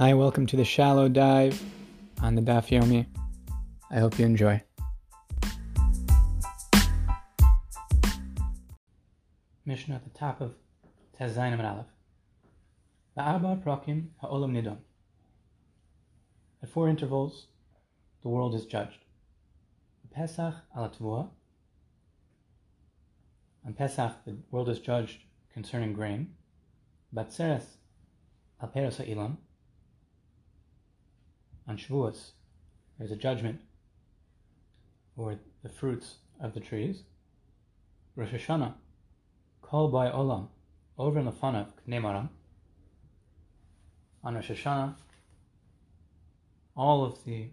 Hi, welcome to the shallow dive on the Daf Yomi. I hope you enjoy. Mishnah at the top of Tezayin and Aleph. Ba'arba prokim ha'olam nidon. At four intervals, the world is judged. Pesach al On Pesach, the world is judged concerning grain. Batzeres al peros ha'ilam on Shavuos, there's a judgment for the fruits of the trees. Rosh Hashanah, Kol by Olam, over in the of Knemaram. On Rosh Hashanah, all of the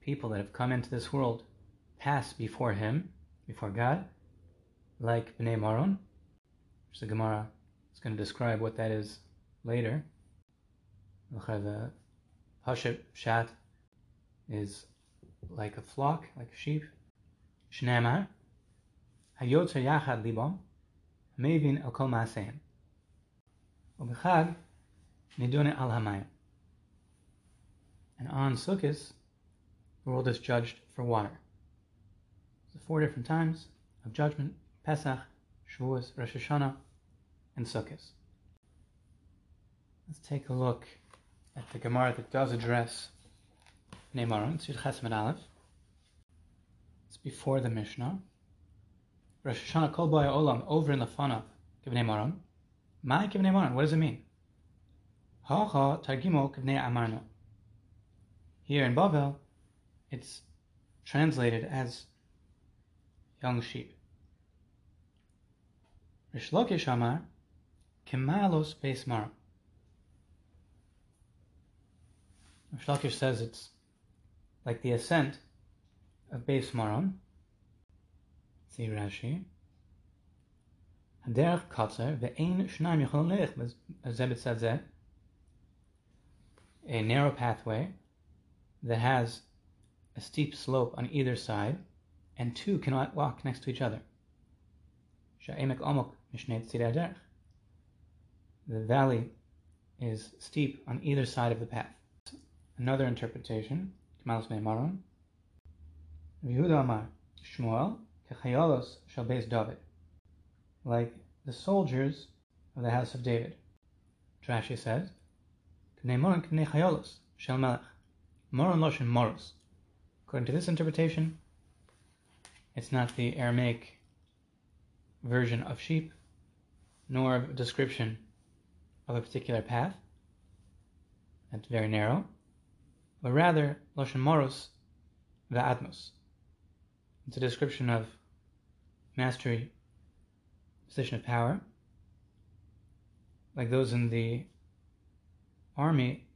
people that have come into this world pass before Him, before God, like Bnei Maron, which the Gemara is going to describe what that is later. Hashab Shat is like a flock, like a sheep. Shneimar, Hayotzer Yachad Libam, Mevin El Kol Maaseim. Ubechag, Nidone Al Hamayim. And on Sukkot, the world is judged for water. So four different times of judgment, Pesach, Shavuos, Rosh Hashanah, and Sukkot. Let's take a look at the Gemara that does address Neymaron, Tzid Chesed Aleph. It's before the Mishnah. Rosh Hashanah Kol Boy Olam over in the Kivnei Maron. My Kivnei Maron, what does it mean? Ha ha Targimo Kivnei Amarno. Here in Bavel, it's translated as young sheep. Rish Lakish Amar Kemalos Beis Maron. Shlakish says it's like the ascent of Beis Maron. See Rashi. A narrow pathway that has a steep slope on either side, and two cannot walk next to each other. Omok mishnet derech. The valley is steep on either side of the path. Another interpretation, Kamalos Meimaron, Yehuda Amar, Shmuel, Kechayolos shall base David, like the soldiers of the house of David. Rashi says, K'nei Moron K'nei shel Melech, Moron Loshen Moros. According to this interpretation, it's not the Aramaic version of sheep, nor a description of a particular path. That's very narrow but rather Loshen Moros Va'admos. It's a description of mastery, position of power, like those in the army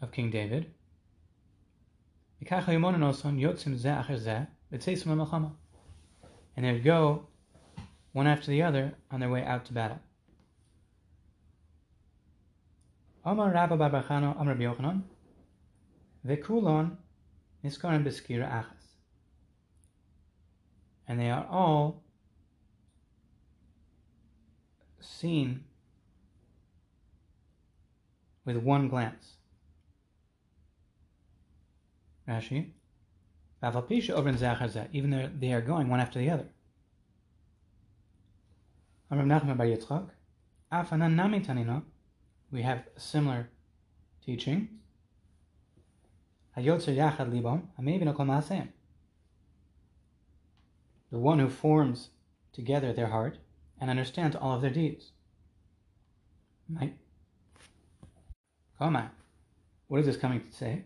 of King David. And they would go one after the other on their way out to battle. Rabba Barbachano Vekulon niskarim beskira achas. And they are all seen with one glance. Rashi, even though they are going one after the other. We have similar teaching. The one who forms together their heart and understands all of their deeds. Right? What is this coming to say?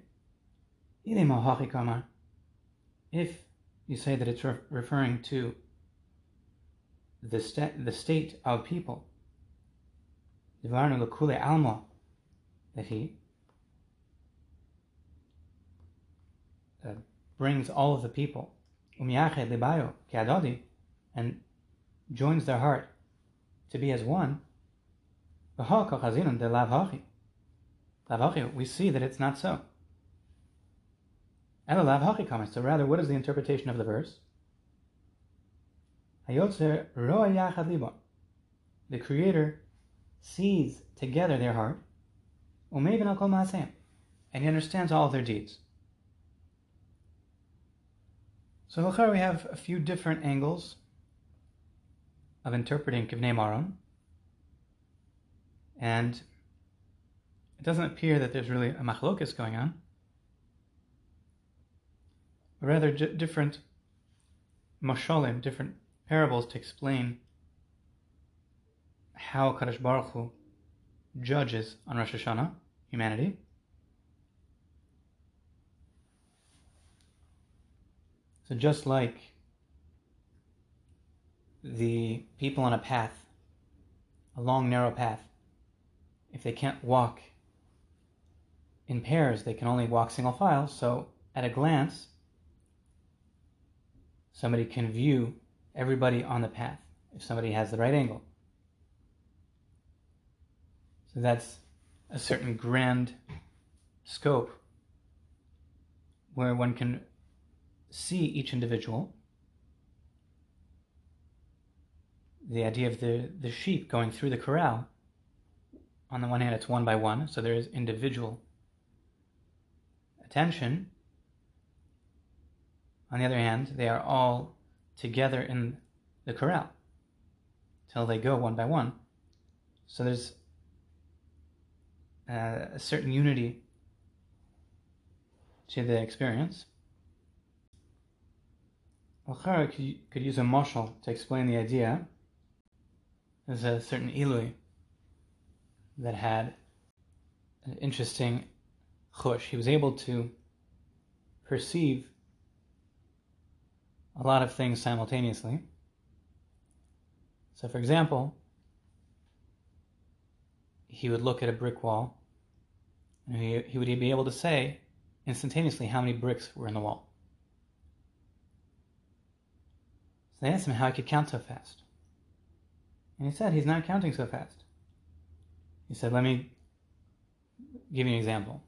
If you say that it's re- referring to the, sta- the state of people, that he uh, brings all of the people, and joins their heart to be as one, we see that it's not so. So rather, what is the interpretation of the verse? The Creator sees together their heart. And he understands all of their deeds. So we have a few different angles of interpreting Kivnei Maron. And it doesn't appear that there's really a machlokas going on. But rather different mashalim, different parables to explain how Kadosh Baruch Hu judges on Rosh Hashanah, humanity. So just like the people on a path, a long narrow path, if they can't walk in pairs, they can only walk single file. So at a glance, somebody can view everybody on the path if somebody has the right angle. So that's a certain grand scope where one can see each individual. The idea of the, the sheep going through the corral, on the one hand, it's one by one, so there is individual attention. On the other hand, they are all together in the corral till they go one by one. So there's uh, a certain unity to the experience. Al could use a mashal to explain the idea. There's a certain Ilui that had an interesting chush. He was able to perceive a lot of things simultaneously. So, for example, he would look at a brick wall and he, he would be able to say instantaneously how many bricks were in the wall. So they asked him how he could count so fast. And he said he's not counting so fast. He said, Let me give you an example.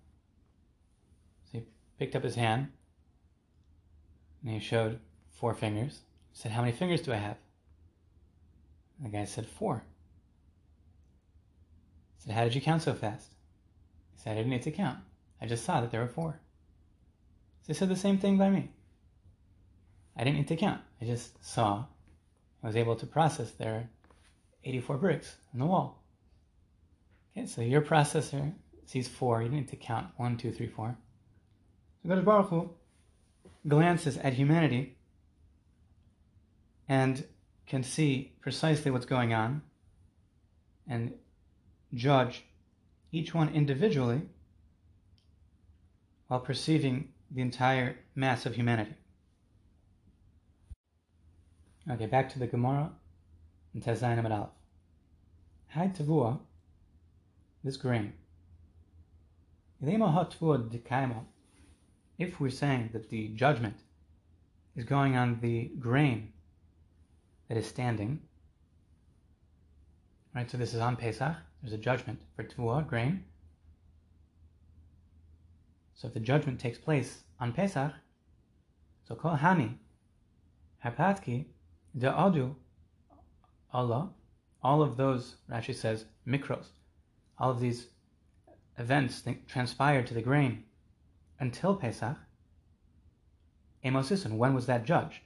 So he picked up his hand and he showed four fingers. He said, How many fingers do I have? And the guy said, Four. He said, How did you count so fast? He said, I didn't need to count. I just saw that there were four. So he said the same thing by me. I didn't need to count. I just saw. I was able to process there 84 bricks in the wall. Okay, so your processor sees four. You need to count one, two, three, four. So God Baruch Hu glances at humanity and can see precisely what's going on and judge each one individually while perceiving the entire mass of humanity. Okay, back to the Gemara in Tezayin Amid Aleph. Hai Tavua, this grain. If we're saying that the judgment is going on the grain that is standing. Right, so this is on Pesach. There's a judgment for Tvua, grain. So if the judgment takes place on Pesach, so Kol Hani, Harpatki, Adu, Allah, all of those, Rashi says, mikros, all of these events transpired to the grain until Pesach, Amos when was that judged?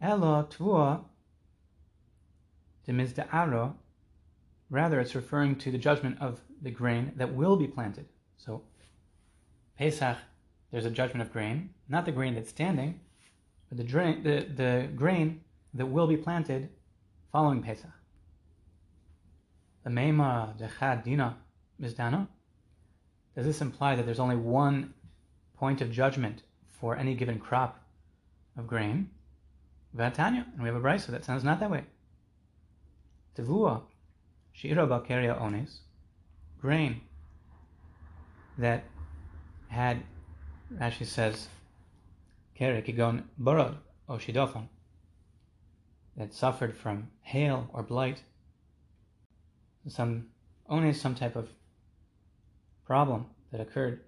Elo tvua aro. Rather, it's referring to the judgment of the grain that will be planted. So, Pesach, there's a judgment of grain, not the grain that's standing, the, the, the grain that will be planted following Pesach. The Meima Dechad Dina Mizdana. Does this imply that there's only one point of judgment for any given crop of grain? Vatanya, and we have a brisa that sounds not that way. Tavua, shira balkeria ones, grain that had, as she says, kere kigon borod or shidofon, that suffered from hail or blight, some only some type of problem that occurred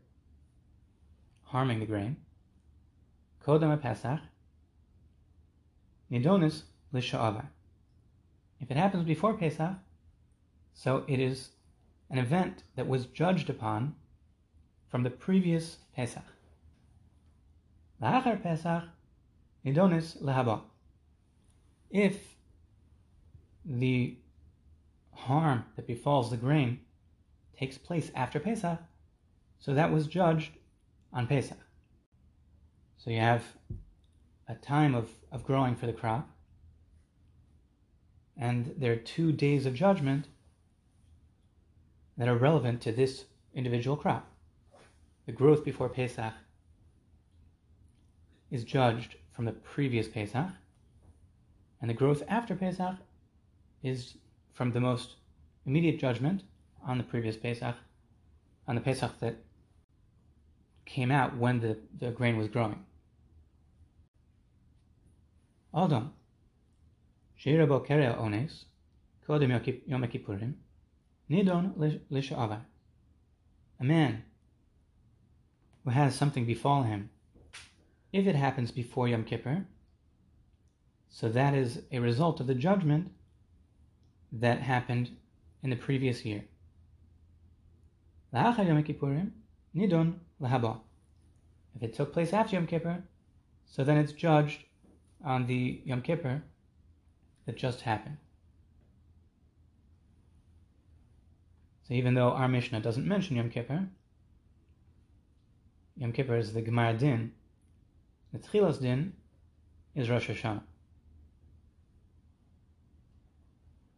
harming the grain. Kodam Pesach, Nidonis l'sha'ava. If it happens before Pesach, so it is an event that was judged upon from the previous Pesach. La'achar Pesach nidonis lehaba. If the harm that befalls the grain takes place after Pesach, so that was judged on Pesach. So you have a time of, of growing for the crop, and there are two days of judgment that are relevant to this individual crop. The growth before Pesach is judged from the previous Pesach, and the growth after Pesach is from the most immediate judgment on the previous Pesach, on the Pesach that came out when the, the grain was growing. Adam, Shirabo Kere Ones, Kodem Yom Kippurim, Nidon Lisha'avar. A man who has something befall him, if it happens before Yom Kippur, so that is a result of the judgment that happened in the previous year. If it took place after Yom Kippur, so then it's judged on the Yom Kippur that just happened. So even though our Mishnah doesn't mention Yom Kippur, Yom Kippur is the Gmar Din, the Tchilas Din is Rosh Hashanah.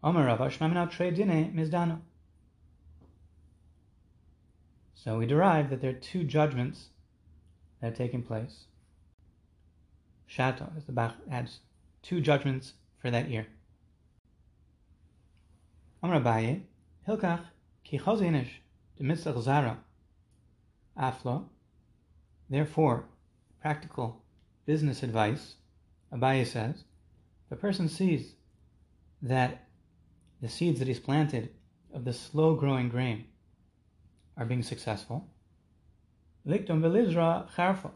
Omer Rav Shmamina Tre Dine Mizdano. So we derive that there are two judgments that are taking place. Shato, as the Bach adds, two judgments for that year. Amr Abaye, Hilkach, Ki Chozinish, de Mitzach Zara, Aflo. Therefore, practical business advice, Abaye says, a person sees that the seeds that he's planted of the slow growing grain are being successful, Liktum velizra charfo.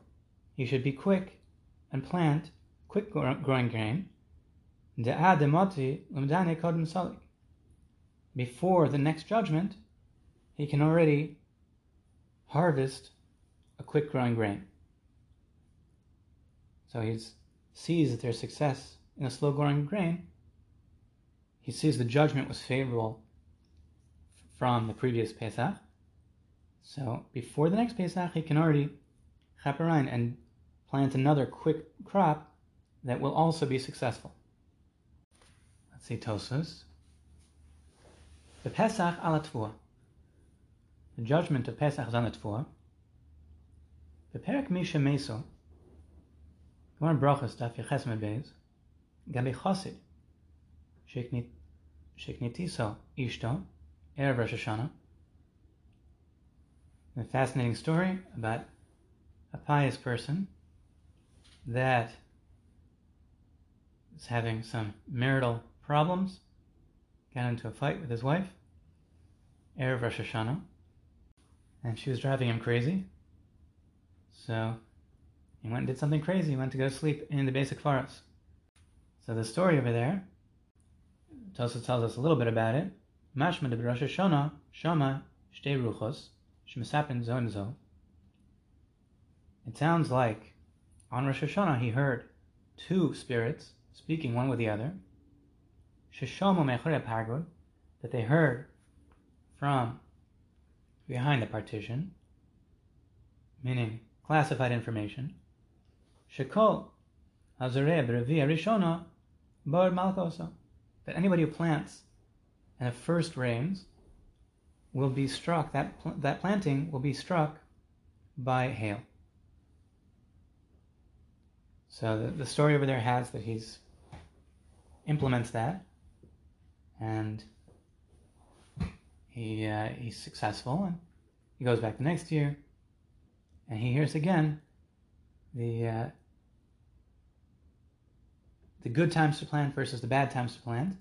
He should be quick and plant quick growing grain. Before the next judgment, he can already harvest a quick growing grain. So he sees that there's success in a slow growing grain. He sees the judgment was favorable from the previous Pesach. So before the next Pesach, he can already chaperine and plant another quick crop that will also be successful. Let's see Tosfos. The Pesach ala The judgment of Pesach is on the Tvua. The Perak Misha Meso. Gemara Brachos Daf Yeches Beis. Gabi Chosid. Sheknitiso Ishto. Erev Rosh Hashanah. A fascinating story about a pious person that is having some marital problems, got into a fight with his wife, Erev Rosh Hashanah, and she was driving him crazy. So he went and did something crazy. He went to go to sleep in the basic forest. So the story over there, Tosa tells us a little bit about it. Mashma de Rosh Hashanah, Shama, Shtei Ruchos, Shmesapen Zonzo. It sounds like on Rosh Hashanah, he heard two spirits speaking one with the other. Sheshomu mechure pargod, that they heard from behind the partition, meaning classified information. Shekol hazareh b'revia rishona bar malkoso, that anybody who plants and the first rains will be struck, that, pl- that planting will be struck by hail. So the, the story over there has that he's implements that, and he uh, he's successful, and he goes back the next year, and he hears again the uh, the good times to plant versus the bad times to plant,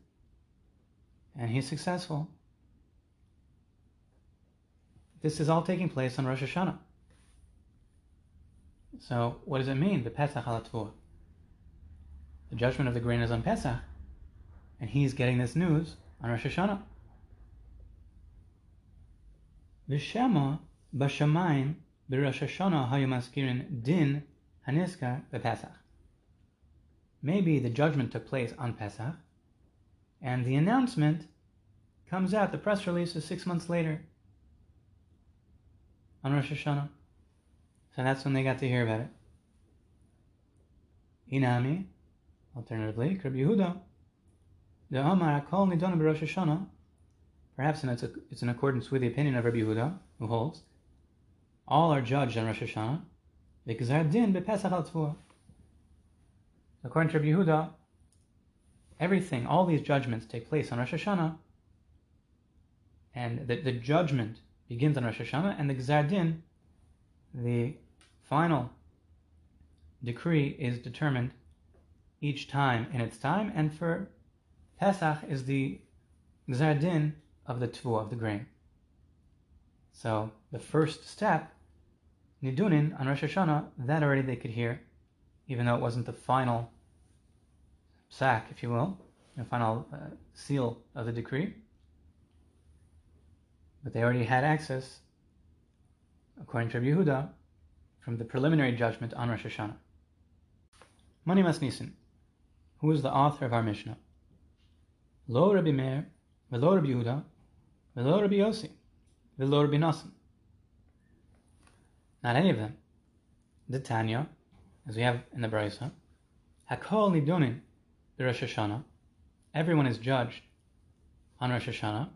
and he's successful. This is all taking place on Rosh Hashanah. So, what does it mean? The Pesach al The judgment of the grain is on Pesach, and he's getting this news on Rosh Hashanah. V'shema b'shamayim b'Rosh Hashanah hayu maskirin din haniskar b'Pesach. Maybe the judgment took place on Pesach, and the announcement comes out, the press release is six months later on Rosh Hashanah. So that's when they got to hear about it. Inami, alternatively, Rabbi Yehuda, the Amar Akol Nidon Rosh Hashanah, perhaps it's, it's in accordance with the opinion of Rabbi Yehuda, who holds, all are judged on Rosh Hashanah, because din al According to Rabbi Yehuda, everything, all these judgments take place on Rosh Hashanah, and the, the judgment begins on Rosh Hashanah, and the Gzar Din, the final decree, is determined each time in its time, and for Pesach is the Gzar Din of the Tvu, of the grain. So the first step, Nidunin on Rosh Hashanah, that already they could hear, even though it wasn't the final sack, if you will, the final uh, seal of the decree. But they already had access, according to Rabbi Yehuda, from the preliminary judgment on Rosh Hashanah. Mani Masnisin, who is the author of our Mishnah? Lo Rabbi Meir, Velo Rabbi Yehuda, Velo Rabbi Yossi, Velo Rabbi Nassan. Not any of them. The Tanya, as we have in the Brisa, Hakol Nidonin, the Rosh Hashanah, everyone is judged on Rosh Hashanah.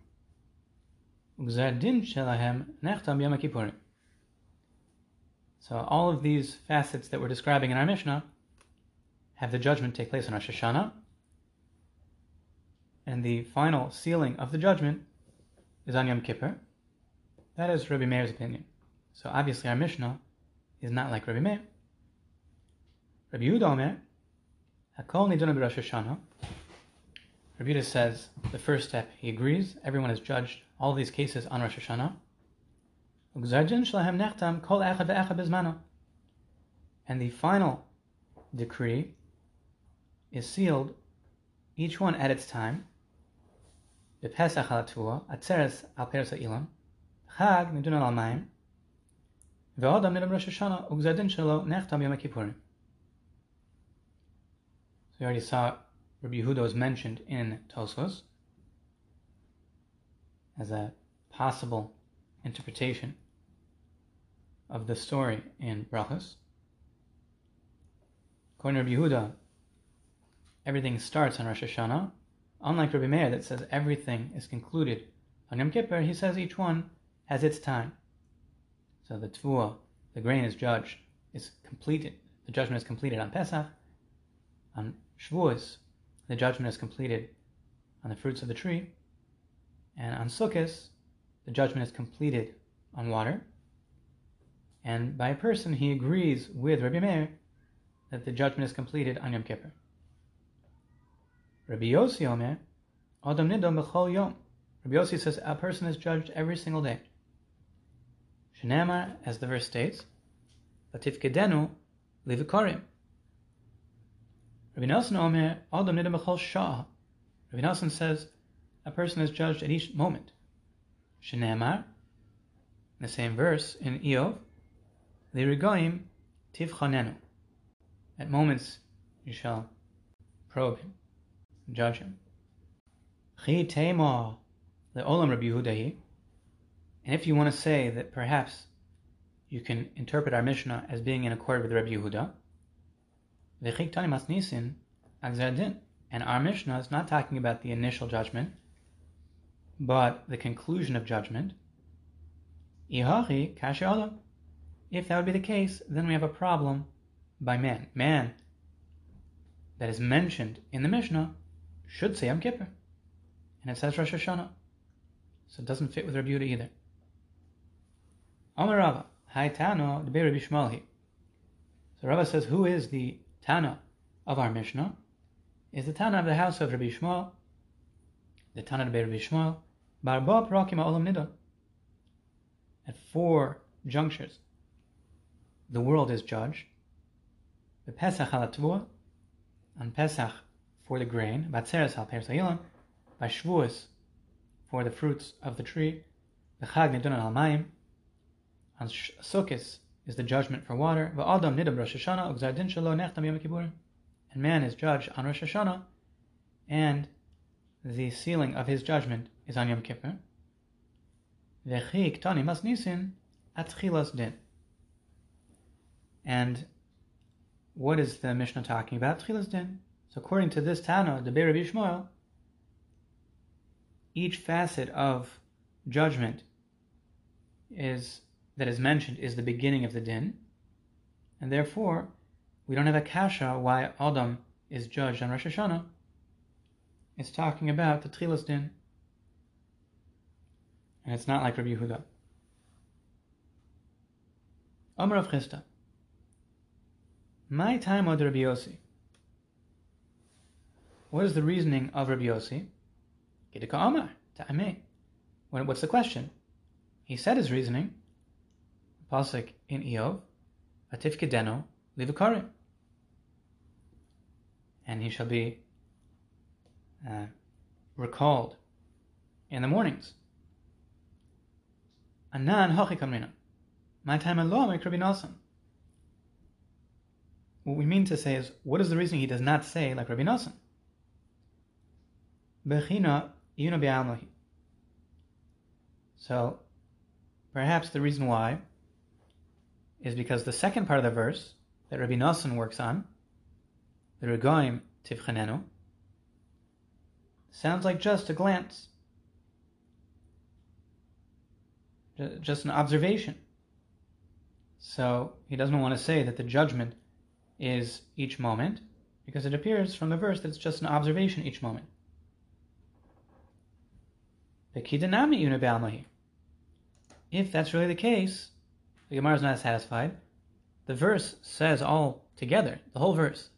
So all of these facets that we're describing in our Mishnah have the judgment take place on Rosh Hashanah, and the final sealing of the judgment is on Yom Kippur. That is Rabbi Meir's opinion. So obviously our Mishnah is not like Rabbi Meir. Rabbi Yehuda Omer, Hakol nidona b'Rosh Hashanah. Rebuta says the first step. He agrees. Everyone is judged. All these cases on Rosh Hashanah. And the final decree is sealed, each one at its time. B'Pesach al Tua, Atzeres al Peres Ilam, Chag nidun al Amayim, Ve'odam nidam Rosh Hashanah, Ugzadin shelo nechtam Yom Kippurim we already saw Rabbi Yehuda was mentioned in Tosfos as a possible interpretation of the story in Brachos. According to Rabbi Yehuda, everything starts on Rosh Hashanah. Unlike Rabbi Meir that says everything is concluded on Yom Kippur, he says each one has its time. So the Tvua, the grain is judged, is completed, the judgment is completed on Pesach, on Shavuos, the judgment is completed on the fruits of the tree, and on Sukkot, the judgment is completed on water. And by a person, he agrees with Rabbi Meir that the judgment is completed on Yom Kippur. Rabbi Yossi Omer, Adam Nidom B'chol Yom. Rabbi Yossi says a person is judged every single day. Shenema, as the verse states, Kedenu Livikorim. Rabbi Nassan Omer, Adam Nidam Shah. Rabbi Nassan says, a person is judged at each moment. Shenemar, in the same verse in Eov, Lirigoim Tivchanenu. At moments you shall probe him, judge him. Chi Tema, the Olam Rabbi Yehudahi. And if you want to say that perhaps you can interpret our Mishnah as being in accord with Rabbi Yehuda, and our Mishnah is not talking about the initial judgment, but the conclusion of judgment. If that would be the case, then we have a problem by man. Man that is mentioned in the Mishnah should say Yom Kippur. And it says Rosh Hashanah. So it doesn't fit with Rabbi Yehuda either. Amar Rava, Hai Tano, the Rabbi Yishmael So Rava says, who is the Tana of our Mishnah is the Tana of the house of Rabbi Yishmael, the Tana of Rabbi Yishmael, Barba Prakim Olam Nidon. At four junctures, the world is judged. The Pesach al on Pesach for the grain, Batzeres al Persayilam, by Shavuos for the fruits of the tree, The Chag Nidunan al Mayim. On Sukkot is the judgment for water. And man is judged on Rosh Hashanah, and the sealing of his judgment is on Yom Kippur. Din. And what is the Mishnah talking about? Din. So according to this Tana, the Be'er Yishmael, each facet of judgment is that is mentioned is the beginning of the din, and therefore we don't have a kasha why Adam is judged on Rosh Hashanah. It's talking about the Tchilas din, and it's not like Rabbi Yehuda. Amar of Chisda. My time of Rabbi Yossi. What is the reasoning of Rabbi Yossi? Gidika Amar, Ta'ameh. What's the question? He said his reasoning. Pasuk in Eov, Atif Kedeno, Livakarim. And he shall be uh, recalled in the mornings. Anan Hachikamrina. My time Allah, my Rabbi Nassan. What we mean to say is, what is the reason he does not say like Rabbi Nassan? Bechina So, perhaps the reason why is because the second part of the verse that Rabbi Nassan works on, the Regoim Tivchanenu, sounds like just a glance, just an observation. So he doesn't want to say that the judgment is each moment, because it appears from the verse that it's just an observation each moment. If that's really the case, the Gemara is not satisfied. The verse says all together, the whole verse.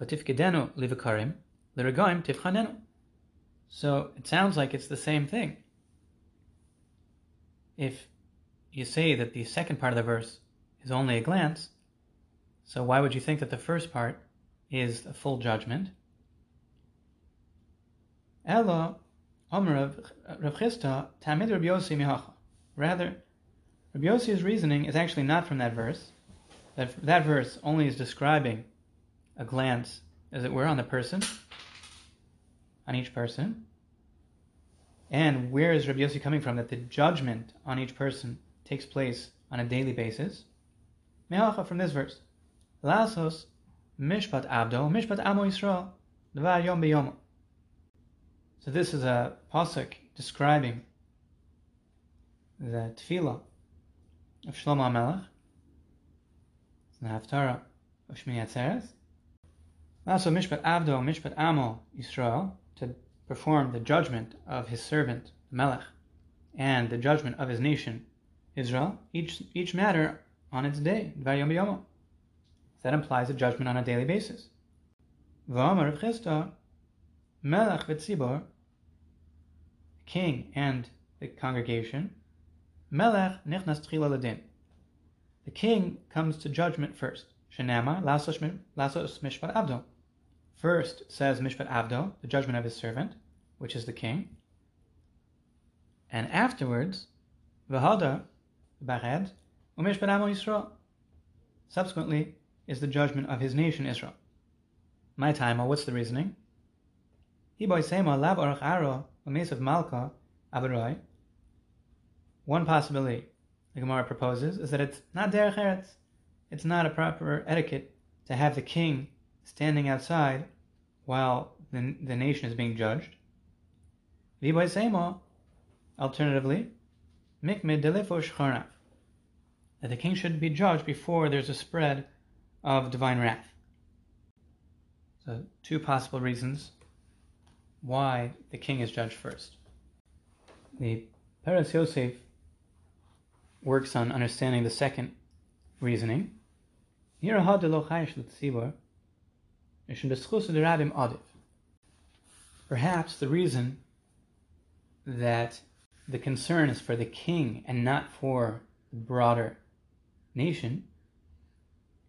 Vatifkedenu livakarim, liragaim tifchanenu. So it sounds like it's the same thing. If you say that the second part of the verse is only a glance, so why would you think that the first part is a full judgment? Rather, Rabbi Yossi's reasoning is actually not from that verse. That, that verse only is describing a glance, as it were, on the person, on each person. And where is Rabbi Yossi coming from that the judgment on each person takes place on a daily basis? Me'alacha from this verse. Lasos mishpat abdo, mishpat amo Yisrael, devar yom b'yom. So this is a pasuk describing the tefillah of Shlomo HaMelech. It's the Haftarah of Shmini Atzeres. Also mishpat abdo, mishpat amo Yisrael, to perform the judgment of his servant, the Melech, and the judgment of his nation, Israel, each, each matter on its day, Dvar Yom That implies a judgment on a daily basis. V'amar Chisda, Melech v'tzibor, king and the congregation, Melech nichnas tchila. The king comes to judgment first. Shenama lasos mishpat avdo. First says mishpat avdo, the judgment of his servant, which is the king. And afterwards, v'hada, bared, umishpat amo Yisrael. Subsequently, is the judgment of his nation Israel. My time, what's the reasoning? lav orach aro, umes of malka One possibility the Gemara proposes is that it's not derech eretz. It's not a proper etiquette to have the king standing outside while the, the nation is being judged. Alternatively, mikmid delifosh that the king should be judged before there's a spread of divine wrath. So, two possible reasons why the king is judged first. The Peretz Yosef works on understanding the second reasoning. Perhaps the reason that the concern is for the king and not for the broader nation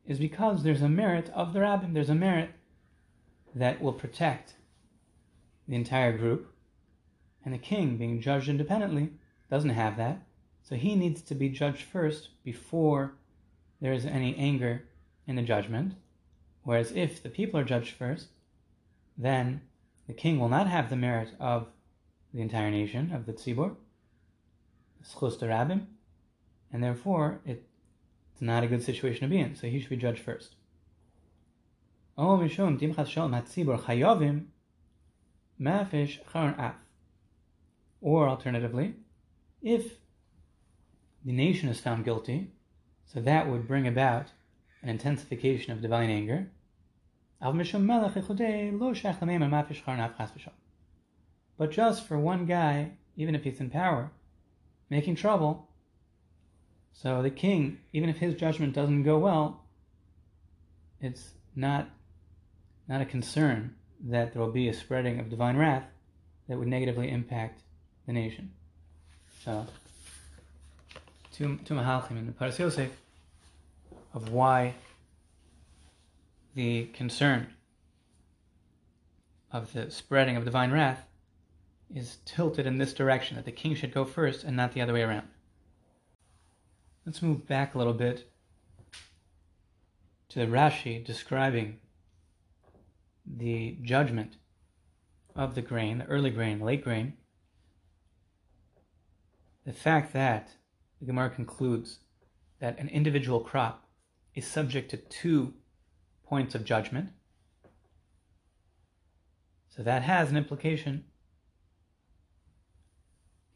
is because there's a merit of the rabbin, there's a merit that will protect the entire group, and the king, being judged independently, doesn't have that, so he needs to be judged first before there is any anger in the judgment. Whereas if the people are judged first, then the king will not have the merit of the entire nation, of the schus rabbim, and therefore it, it's not a good situation to be in, so he should be judged first. Or alternatively, if the nation is found guilty, so that would bring about an intensification of divine anger. But just for one guy, even if he's in power, making trouble, so the king, even if his judgment doesn't go well, it's not not a concern that there will be a spreading of divine wrath that would negatively impact the nation. So, two, two mahalchim in the Paras Yosef of why the concern of the spreading of divine wrath is tilted in this direction, that the king should go first and not the other way around. Let's move back a little bit to the Rashi describing the judgment of the grain, the early grain, the late grain. The fact that the Gemara concludes that an individual crop is subject to two points of judgment. So that has an implication.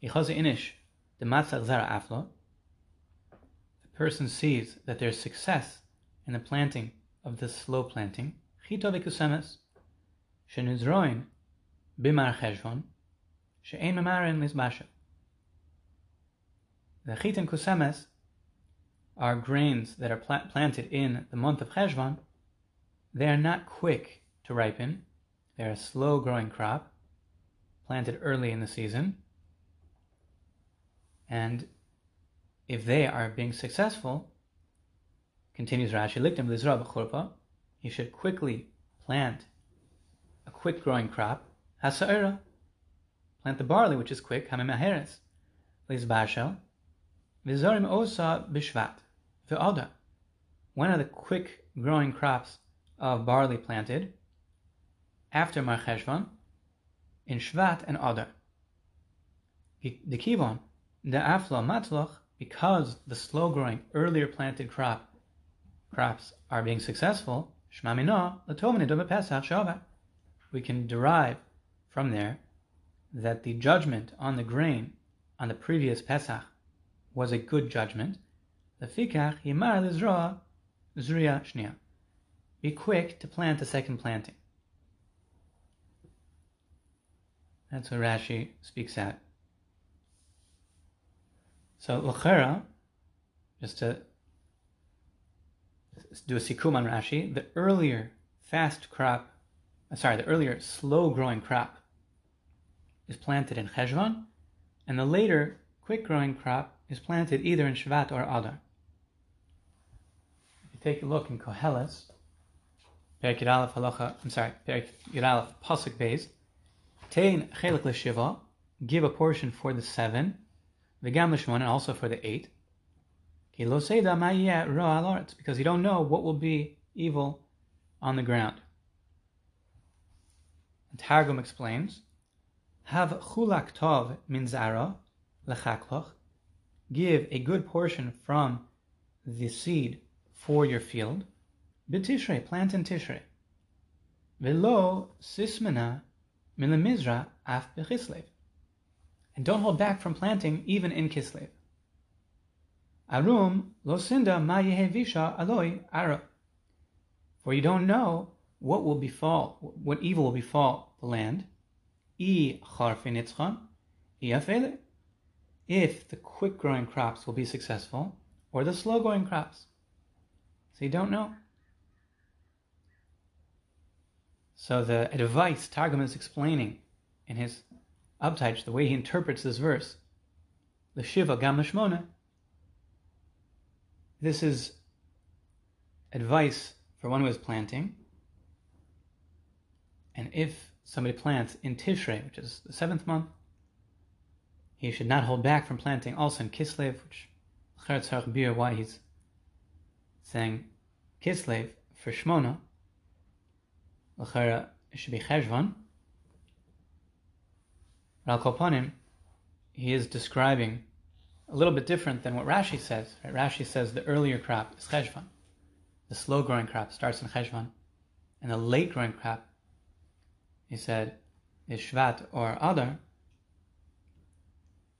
inish the person sees that there's success in the planting of the slow planting. Chito v'kusemes bimar cheshvon she'en mamarin lizbasha. The chit and kusemes are grains that are pla- planted in the month of Cheshvan, they are not quick to ripen. They're a slow growing crop, planted early in the season. And if they are being successful, continues Rashi, Liktim Lizra you should quickly plant a quick growing crop, Hasa'ira, plant the barley, which is quick, Hamim Aheres, Lizbashel, Vizorim Osa Bishvat, the one of the quick growing crops of barley planted after Mar Cheshvan in Shvat and Adar. The Kivon, the Aflo Matloch, because the slow growing, earlier planted crop crops are being successful, Shmamina, Latomina Pesach Shavat, we can derive from there that the judgment on the grain on the previous Pesach was a good judgment, Lefikach yimar lizroa zriya shnia. Be quick to plant a second planting. That's what Rashi speaks out. So Lachera, just to do a sikum on Rashi, the earlier fast crop, uh, sorry, the earlier slow growing crop is planted in Cheshvan, and the later quick growing crop is planted either in Shvat or Adar If you take a look in Koheles, Perik Yiralef Halacha, I'm sorry, Perik Yiralef Pasuk Beis, Tein Chelik L'Shiva, give a portion for the seven, V'gam L'Shmon, and also for the eight. Because you don't know what will be evil on the ground. And Targum explains, Have chulak tov min zara lechakloch, give a good portion from the seed for your field. B'tishrei, plant in Tishrei. Velo sismena milamizra af b'chislev. And don't hold back from planting even in Kislev. Arum lo sinda ma yehevisha aloi ara. For you don't know what will befall, what evil will befall the land. I charfinitzchan, i If the quick growing crops will be successful, or the slow growing crops. So you don't know. So the advice Targum is explaining in his Abtaich, the way he interprets this verse, the Shiva Gam Lashmona, this is advice for one who is planting. And if somebody plants in Tishrei, which is the seventh month, he should not hold back from planting also in Kislev, which why he's saying Kislev for Shmona. It should be Cheshvan. Al Kopanim, he is describing a little bit different than what Rashi says. Right? Rashi says the earlier crop is Cheshvan. The slow growing crop starts in Cheshvan. And the late growing crop, he said, is Shvat or Adar.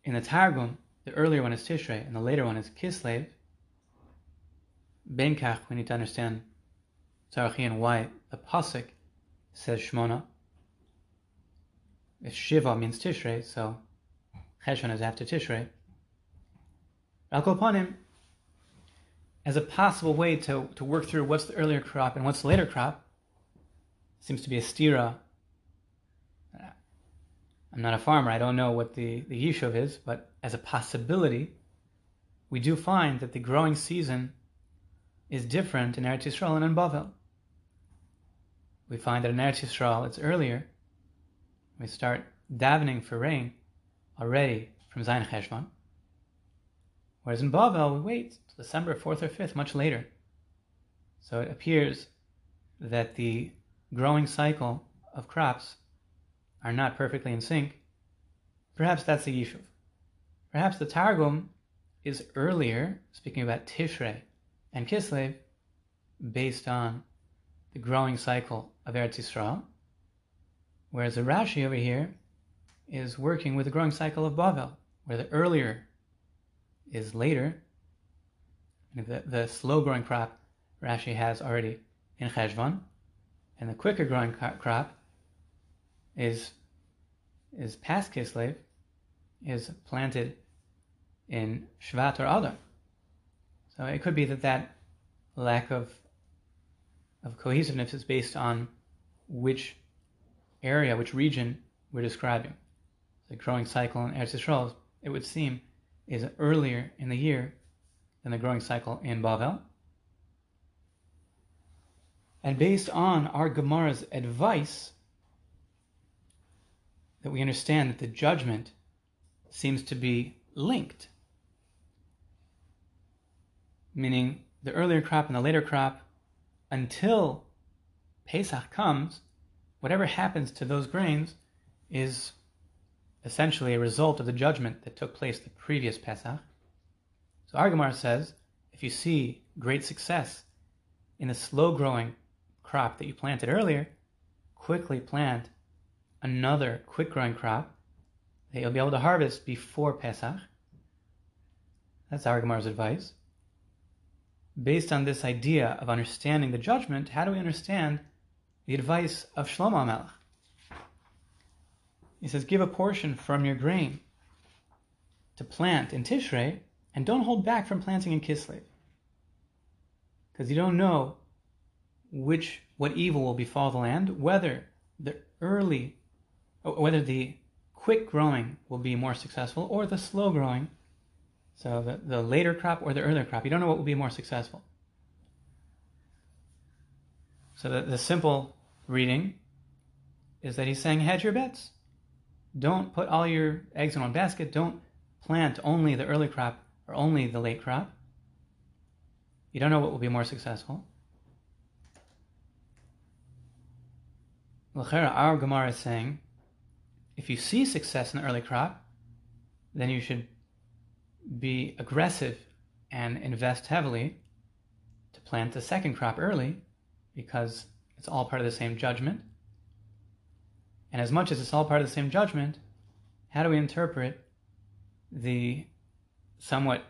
In the Targum, the earlier one is Tishrei and the later one is Kislev. Benkach, we need to understand and why the Pasuk says Shmona. If Shiva means Tishrei, so Cheshvan is after Tishrei. Al as a possible way to, to work through what's the earlier crop and what's the later crop, seems to be a stira. I'm not a farmer, I don't know what the, the Yishuv is, but as a possibility, we do find that the growing season is different in Eretz Yisrael and in Bavel. We find that in Eretz Yisrael it's earlier. We start davening for rain already from Zayin Cheshvan. Whereas in Bavel, we wait till December 4th or 5th, much later. So it appears that the growing cycle of crops are not perfectly in sync. Perhaps that's the Yishuv. Perhaps the Targum is earlier, speaking about Tishrei and Kislev, based on the growing cycle of Eretz Yisrael, whereas the Rashi over here is working with the growing cycle of Bavel, where the earlier is later. The, the slow growing crop Rashi has already in Cheshvan, and the quicker growing crop is is past Kislev, is planted in Shvat or Adar. So it could be that that lack of of cohesiveness is based on which area, which region we're describing. The growing cycle in Eretz Yisrael, it would seem, is earlier in the year than the growing cycle in Bavel. And based on our Gemara's advice, that we understand that the judgment seems to be linked. Meaning the earlier crop and the later crop, until Pesach comes, whatever happens to those grains is essentially a result of the judgment that took place the previous Pesach. So our Gemara says, if you see great success in the slow growing crop that you planted earlier, quickly plant another quick growing crop that you'll be able to harvest before Pesach. That's our Gemara's advice. Based on this idea of understanding the judgment, how do we understand the advice of Shlomo Melech? He says, Give a portion from your grain to plant in Tishrei, and don't hold back from planting in Kislev. Because you don't know which what evil will befall the land, whether the early whether the quick growing will be more successful or the slow growing. So the, the later crop or the earlier crop. You don't know what will be more successful. So the, the simple reading is that he's saying hedge your bets. Don't put all your eggs in one basket. Don't plant only the early crop or only the late crop. You don't know what will be more successful. L'chera, our Gemara is saying, if you see success in the early crop, then you should be aggressive and invest heavily to plant the second crop early because it's all part of the same judgment. And as much as it's all part of the same judgment, how do we interpret the somewhat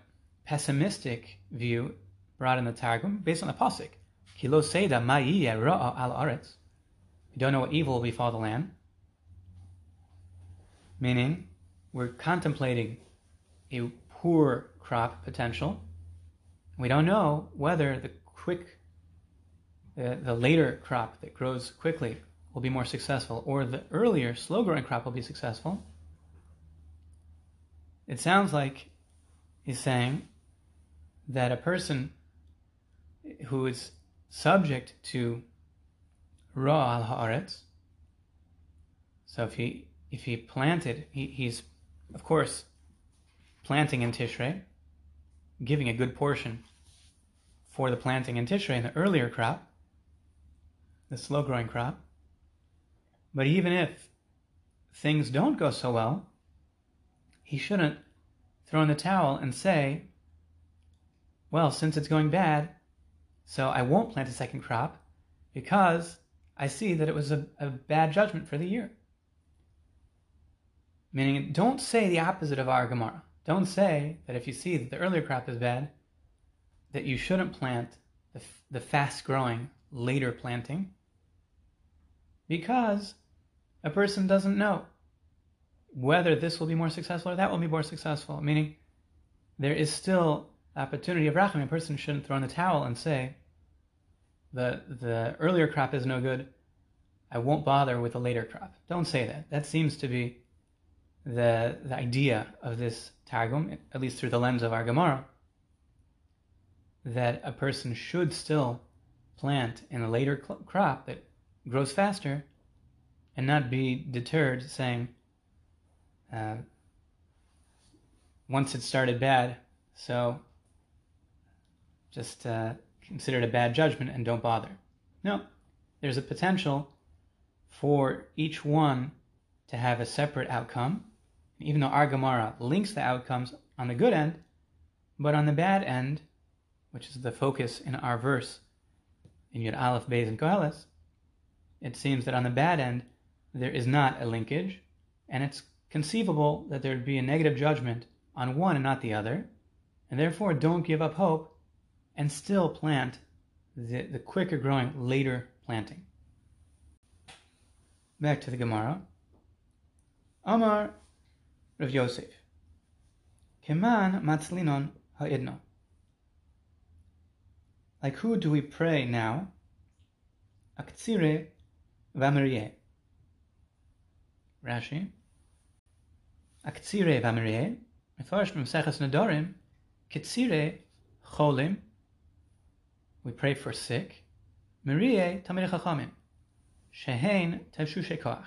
pessimistic view brought in the Targum based on the Pasuk? Kilo Seda al Aretz. We don't know what evil will befall the land. Meaning, we're contemplating a poor crop potential. We don't know whether the quick, the, the later crop that grows quickly will be more successful, or the earlier, slow growing crop will be successful, it sounds like he's saying that a person who is subject to Ra al Haaretz, so if he if he planted, he, he's of course planting in Tishrei, giving a good portion for the planting in Tishrei in the earlier crop, the slow growing crop. But even if things don't go so well, he shouldn't throw in the towel and say, well, since it's going bad, so I won't plant a second crop because I see that it was a, a bad judgment for the year. Meaning, don't say the opposite of our Gemara. Don't say that if you see that the earlier crop is bad, that you shouldn't plant the, the fast growing later planting because a person doesn't know whether this will be more successful or that will be more successful. Meaning, there is still opportunity of rachim. A person shouldn't throw in the towel and say, the the earlier crop is no good. I won't bother with the later crop. Don't say that. That seems to be the the idea of this targum, at least through the lens of our Gemara, that a person should still plant in a later cl- crop that grows faster, and not be deterred saying, uh, once it started bad, so just uh, consider it a bad judgment and don't bother. No, there's a potential for each one to have a separate outcome, even though our Gemara links the outcomes on the good end, but on the bad end, which is the focus in our verse in Yud Aleph, Beis, and Koheles, it seems that on the bad end, there is not a linkage, and it's conceivable that there would be a negative judgment on one and not the other, and therefore don't give up hope and still plant the, the quicker growing later planting. Back to the Gemara. Amar Rav Yosef. Keman matzlinon ha'idno. Like who do we pray now? Aktsire v'amriye. Rashi. Aktsire v'amriye. Mefarish b'mseches nedorim. Kitsire cholim. We pray for sick. Marie talmidei chachamim. Shehein tevshushe koach.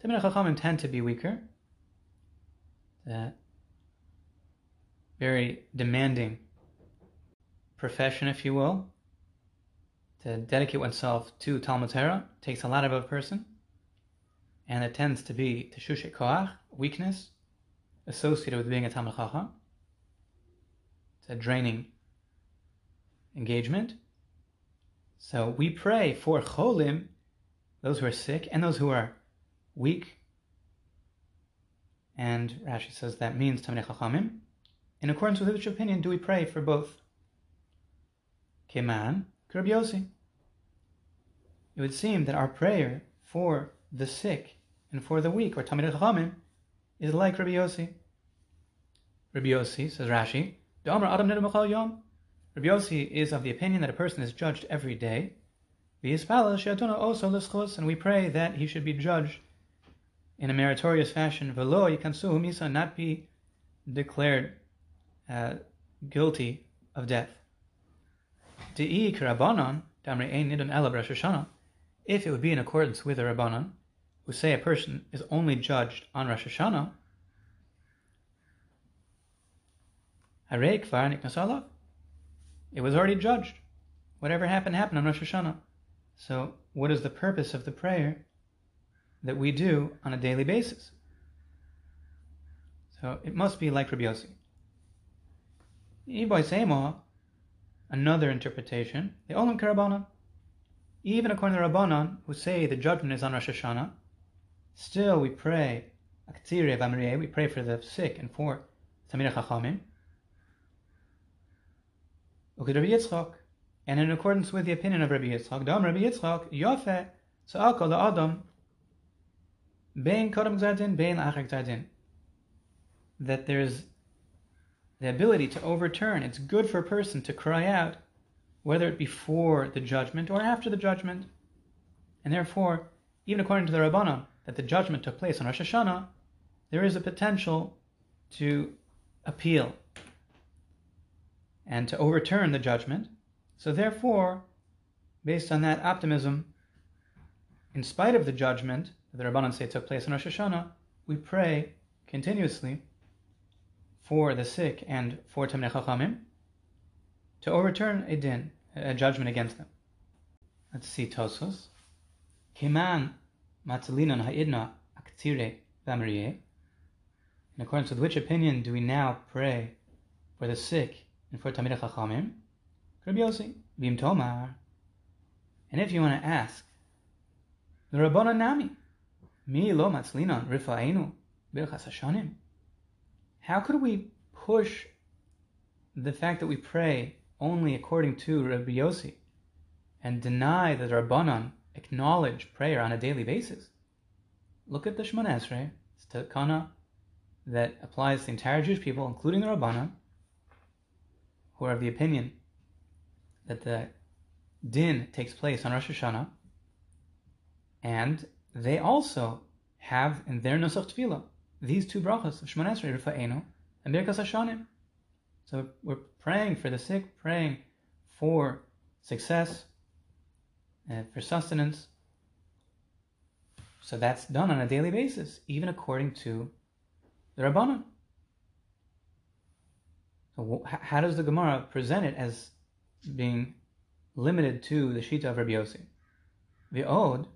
Talmidei chachamim tend to be weaker. That very demanding profession, if you will. To dedicate oneself to Talmud Torah takes a lot of a person, and it tends to be teshushe koach, weakness, associated with being a Talmud Chacham. It's a draining engagement. So we pray for cholim, those who are sick and those who are weak. And Rashi says that means Talmidei Chachamim. In accordance with which opinion do we pray for both? Keman, Yossi. It would seem that our prayer for the sick and for the weak, or Talmidei Chachamim, is like Rabbi Yossi. Says Rashi, Adam Yom. Rabbi is of the opinion that a person is judged every day. also And we pray that he should be judged in a meritorious fashion. Velo yikansuhu misa, not be declared uh, guilty of death. If it would be in accordance with the Rabbanon, who say a person is only judged on Rosh Hashanah, it was already judged. Whatever happened, happened on Rosh Hashanah. So, what is the purpose of the prayer that we do on a daily basis? So, it must be like Rabbi Yossi. Another interpretation, the Olam Karabanan. Even according to Rabbanan, who say the judgment is on Rosh Hashanah, still we pray, we pray for the sick and for Talmidei Chachamim. And in accordance with the opinion of Rabbi Yitzchak, Dam Rabbi Yitzchak, Yofe, Sa'akal Adam, Bein Kodam Gzardin, Bein Achak Gzardin. That there's the ability to overturn. It's good for a person to cry out, whether it be before the judgment or after the judgment. And therefore, even according to the Rabbanah, that the judgment took place on Rosh Hashanah, there is a potential to appeal and to overturn the judgment. So therefore, based on that optimism, in spite of the judgment that the Rabbanan say took place on Rosh Hashanah, we pray continuously for the sick and for Talmidei Chachamim to overturn a din, a judgment against them. Let's see Tosfos. Keman matzalinan ha'idna aktire v'amriye. In accordance with which opinion do we now pray for the sick and for Talmidei Chachamim? Rabbi Yossi, Tomar. And if you want to ask, the Rabbana Nami, Mi lo hashanim. How could we push the fact that we pray only according to Rabbi Yossi and deny that Rabbanan acknowledge prayer on a daily basis? Look at the Shemona Esrei. That applies to the entire Jewish people, including the Rabbanan, who are of the opinion that the din takes place on Rosh Hashanah, and they also have in their Nusach Tefillah these two brachas of Shemona Esrei, Rifa'enu, and Birkas Hashanim. So we're praying for the sick, praying for success, and for sustenance. So that's done on a daily basis, even according to the Rabbanan. So how does the Gemara present it as being limited to the Shita of Rabbi Yossi? The Ode,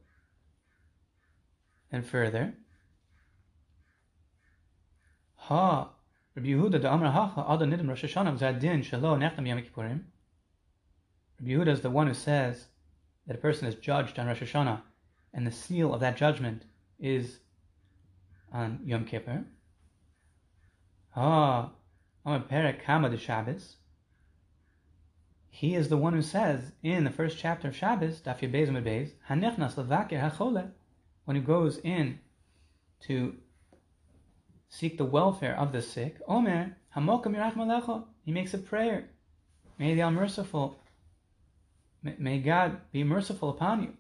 and further, Ha Rabbi Yehuda the Amar Hacha Ada Nidim Rosh Hashanah Zadin Shalo Nechem Yom Kippurim. Rabbi Yehuda is the one who says that a person is judged on Rosh Hashanah, and the seal of that judgment is on Yom Kippur. Ah, Amar Perek Kama de Shabbos. He is the one who says in the first chapter of Shabbos, Daf Yebez Beis, Hanechnas Levakir Hachole, when he goes in to seek the welfare of the sick, Omer, Hamokam Yerach Malecho, he makes a prayer. May the All-Merciful, may God be merciful upon you.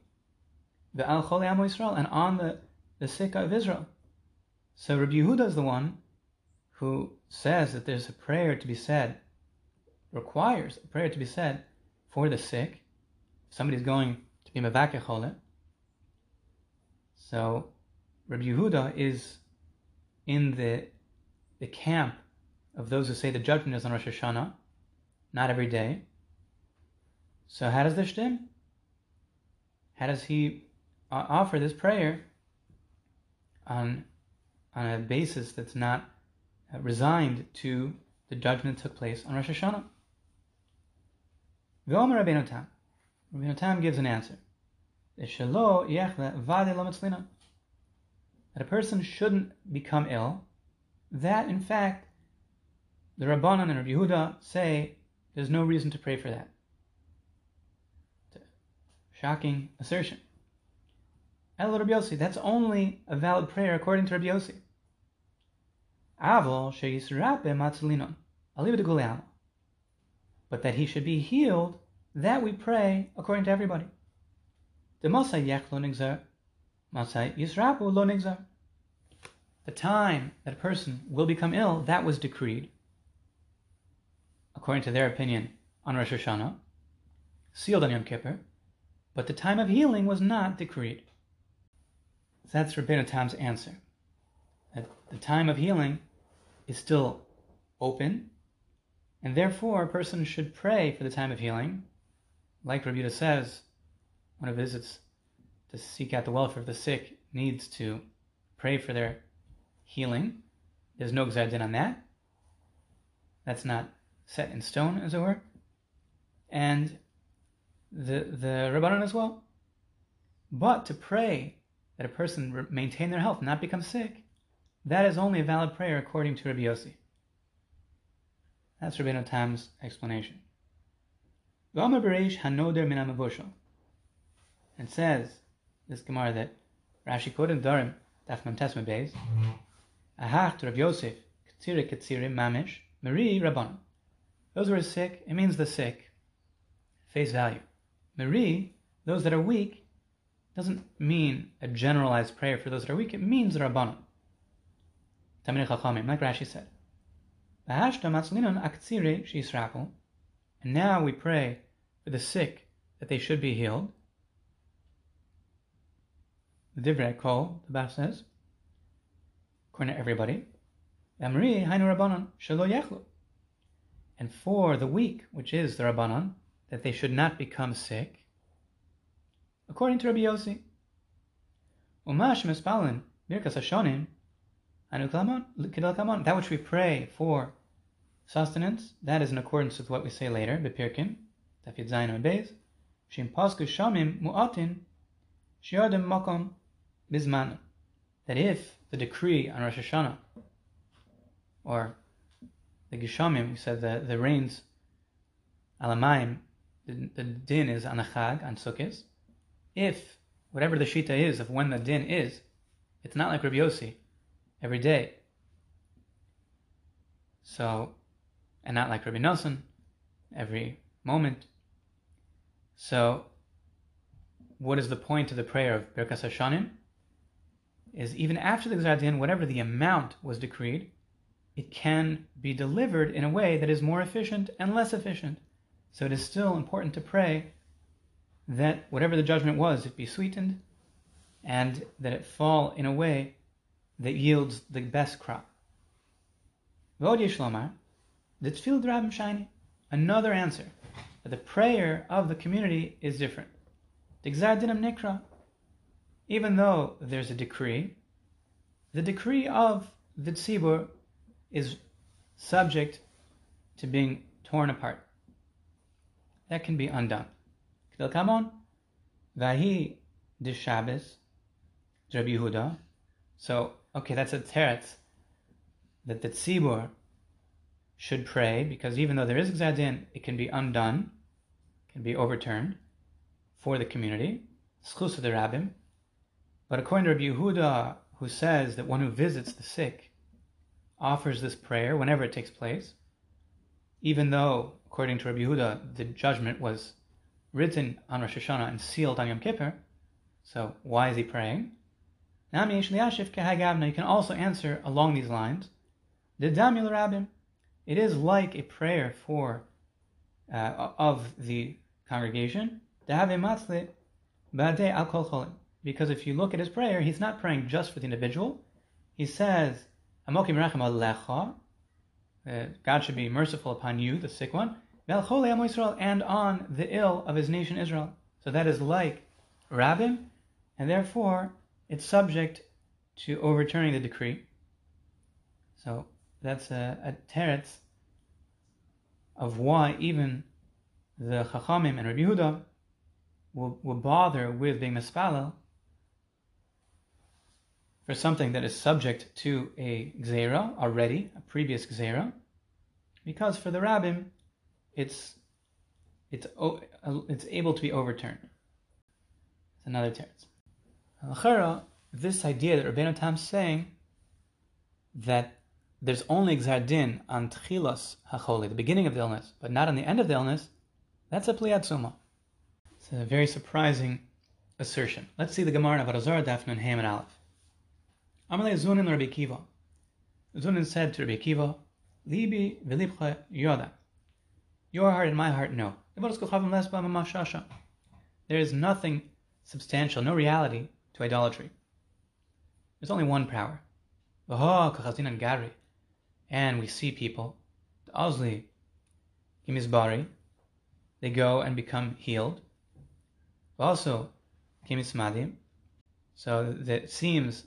The Al Chole Amo Israel, and on the, the sick of Israel. So Rabbi Yehuda is the one who says that there's a prayer to be said, requires a prayer to be said for the sick. Somebody's going to be Mevake Chole. So Rabbi Yehuda is in the, the camp of those who say the judgment is on Rosh Hashanah, not every day. So how does this stem? How does he uh, offer this prayer on, on a basis that's not uh, resigned to the judgment that took place on Rosh Hashanah? Tam. Rabbeinu Tam gives an answer. That a person shouldn't become ill. That, in fact, the Rabbanan and Rabbi Yehuda say there's no reason to pray for that. Shocking assertion. El Rabbi Yossi, that's only a valid prayer according to Rabbi Yossi. Avol sheyisrape matzlinon. But that he should be healed, that we pray according to everybody. Lo. The time that a person will become ill, that was decreed, according to their opinion, on Rosh Hashanah, sealed on Yom Kippur, but the time of healing was not decreed. That's Rabbeinu Tam's answer. That the time of healing is still open, and therefore a person should pray for the time of healing. Like Rabbi says, when he visits to seek out the welfare of the sick needs to pray for their healing. There's no gzar on that. That's not set in stone, as it were. And the the Rabbanon as well. But to pray that a person maintain their health, not become sick, that is only a valid prayer according to Rabbi Yossi. That's Rabbeinu Tam's explanation. Hanoder And says this Gemara that Rashi quoted Darim, Daf Memtes Beis, Ahach Rav Yosef, Katsire Katsire Mamish, Marie Rabban. Those who are sick, it means the sick. Face value. Marie, those that are weak, doesn't mean a generalized prayer for those that are weak, it means Rabbanon. Talmidei Chachamim, like Rashi said. And now we pray for the sick that they should be healed. The Divrei Kol, the Baf says, according to everybody. Hainu rabbanon shelo yechlu. And for the weak, which is the rabbanon, that they should not become sick, according to Rabbi Yossi. Umash mispalin birkas hashonim that which we pray for sustenance, that is in accordance with what we say later, Bepirkin, Tafid Zayin Beis, Shim Pasku Shamim Mu'atin, Shiadim Makom Bizman. That if the decree on Rosh Hashanah, or the Gishamim, we said the, the rains, Alamayim, the, the din is on the Chag, on Sukkot, if whatever the Shita is of when the din is, it's not like Rabbi Yossi, every day. So, and not like Rabbi Nassan, every moment. So, what is the point of the prayer of Birkas Hashanim? Is even after the Gzar whatever the amount was decreed, it can be delivered in a way that is more efficient and less efficient. So it is still important to pray that whatever the judgment was, it be sweetened, and that it fall in a way that yields the best crop. Vod Yishlomar, the Tfil Drabim Shiny, another answer. But the prayer of the community is different. The Nikra, even though there's a decree, the decree of the Tzibur is subject to being torn apart. That can be undone. Kedel Kamon, Vahi de Shabbos, Rabbi Yehuda. So okay, that's a teretz that the tzibur should pray because even though there is gzadin, it can be undone, can be overturned for the community. Schus of the rabbim. But according to Rabbi Yehuda, who says that one who visits the sick offers this prayer whenever it takes place, even though, according to Rabbi Yehuda, the judgment was written on Rosh Hashanah and sealed on Yom Kippur, so why is he praying? Now you can also answer along these lines. It is like a prayer for uh, of the congregation. Because if you look at his prayer, he's not praying just for the individual. He says, uh, God should be merciful upon you, the sick one, and on the ill of his nation Israel. So that is like Rabbim, and therefore it's subject to overturning the decree. So that's a, a teretz of why even the Chachamim and Rabbi Yehuda will, will bother with being mispalel for something that is subject to a gzera already, a previous gzera, because for the rabbim, it's it's it's able to be overturned. It's another teretz. L'chera, this idea that Rabbeinu Tam is saying that there's only Gzar Din on Tchilas HaCholi, the beginning of the illness, but not on the end of the illness, that's a Pliyat Suma. It's a very surprising assertion. Let's see the Gemara of Arazar Dafnun Ham and Aleph. Amalei Zunin Rabbi Kiva. Zunin said to Rabbi Kiva, Libi v'libcha yoda. Your heart and my heart know. There is nothing substantial, no reality to idolatry. There's only one power. And we see people, the Ozli, they go and become healed. Also, Kimismadim. So that seems,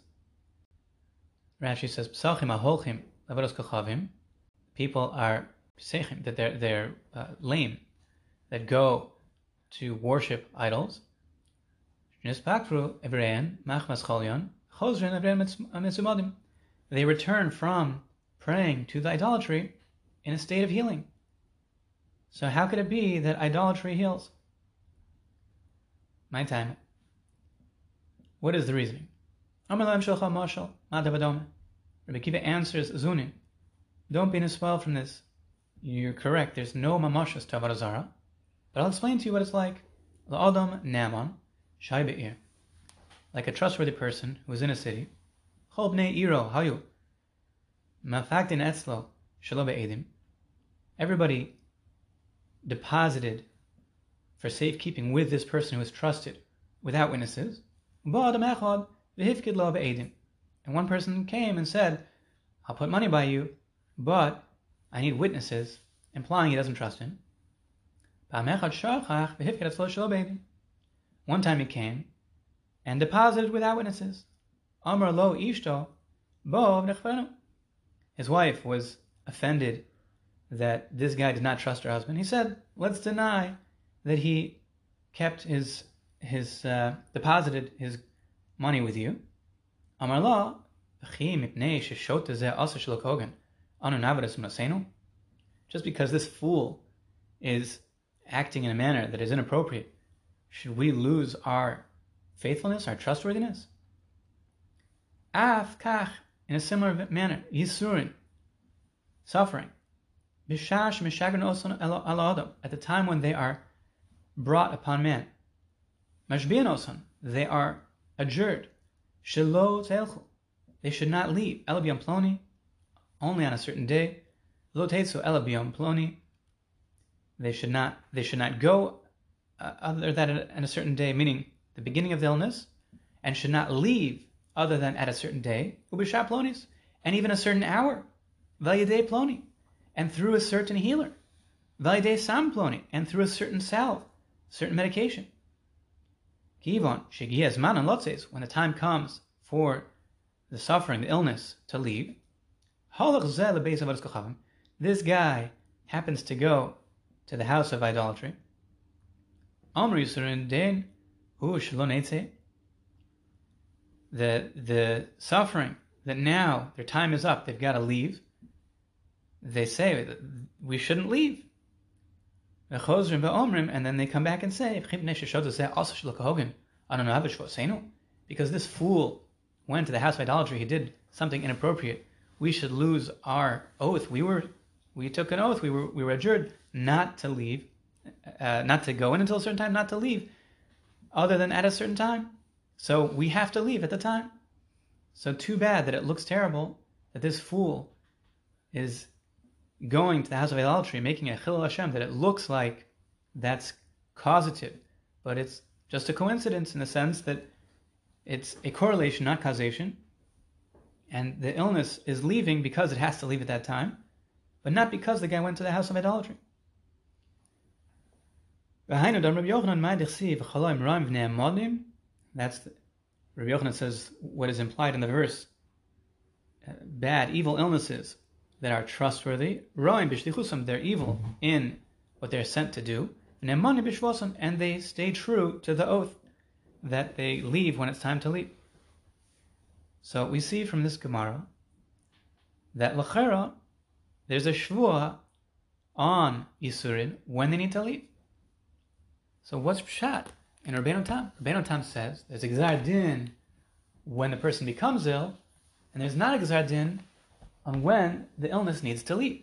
Rashi says, Psachim kachavim. People are psechim, that they're, they're uh, lame, that go to worship idols. They return from praying to the idolatry in a state of healing. So how could it be that idolatry heals? My time. What is the reasoning? Rabbi Kiva answers Zunin, don't be misspelled from this. You're correct, there's no mamashas to Avodah but I'll explain to you what it's like. La'adam Naman, Shai Be'ir, like a trustworthy person who is in a city. Chol bnei iro hayu. Mafaktin etzlo shelo be'edim. Everybody deposited for safekeeping with this person who is trusted without witnesses. And one person came and said, I'll put money by you, but I need witnesses, implying he doesn't trust him. One time he came and deposited without witnesses. Amar lo ishto His wife was offended that this guy did not trust her husband. He said, "Let's deny that he kept his his uh, deposited his money with you." Amar lo just because this fool is acting in a manner that is inappropriate, should we lose our faithfulness, our trustworthiness? Af kach, in a similar manner, yisurin, suffering, bishash mishagan oson al at the time when they are brought upon man, mashbian oson, they are adjured, shelo telchu, they should not leave, elabiam ploni, only on a certain day, lo tetsu elabiam ploni, they should not they should not go uh, other than at a certain day, meaning the beginning of the illness, and should not leave other than at a certain day, ubisha plonis, and even a certain hour, valyade ploni, and through a certain healer, valyade sam ploni, and through a certain salve, certain medication. Kivon shigiyas manan lotzes, when the time comes for the suffering, the illness to leave, this guy happens to go to the house of idolatry. The the suffering that now their time is up, they've got to leave. They say we shouldn't leave. And then they come back and say, because this fool went to the house of idolatry, he did something inappropriate. We should lose our oath. We were we took an oath. We were we were adjured not to leave, uh, not to go in until a certain time, not to leave, other than at a certain time. So we have to leave at the time. So too bad that it looks terrible that this fool is going to the house of idolatry, making a chilul Hashem, that it looks like that's causative, but it's just a coincidence in the sense that it's a correlation, not causation. And the illness is leaving because it has to leave at that time but not because the guy went to the house of idolatry. That's the, Rabbi Yochanan says what is implied in the verse: uh, bad, evil illnesses that are trustworthy. They're evil in what they're sent to do, and they stay true to the oath that they leave when it's time to leave. So we see from this Gemara that lachera there's a shvua on Yisurin when they need to leave. So what's pshat in Rabbeinu Tam? Rabbeinu Tam says there's a gzar din when the person becomes ill, and there's not a gzar din on when the illness needs to leave.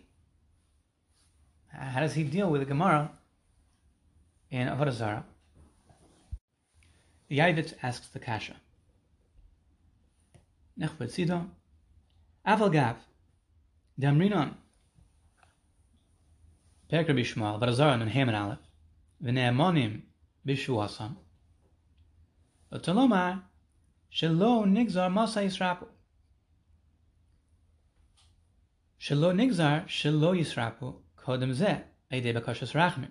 How does he deal with the Gemara in Avodah Zarah? The Yavitz asks the Kasha. Nechved Sido, Aval Gav, Damrinon, perker bishmal, Shmuel, Avodah and Haman Aleph, V'ne'amonim Bishuasam, V'tolomar, Shelo Nigzar Masa Yisrapu, Shelo nigzar, shelo yisrapu, kodem zeh, eidei bakashas rachmim.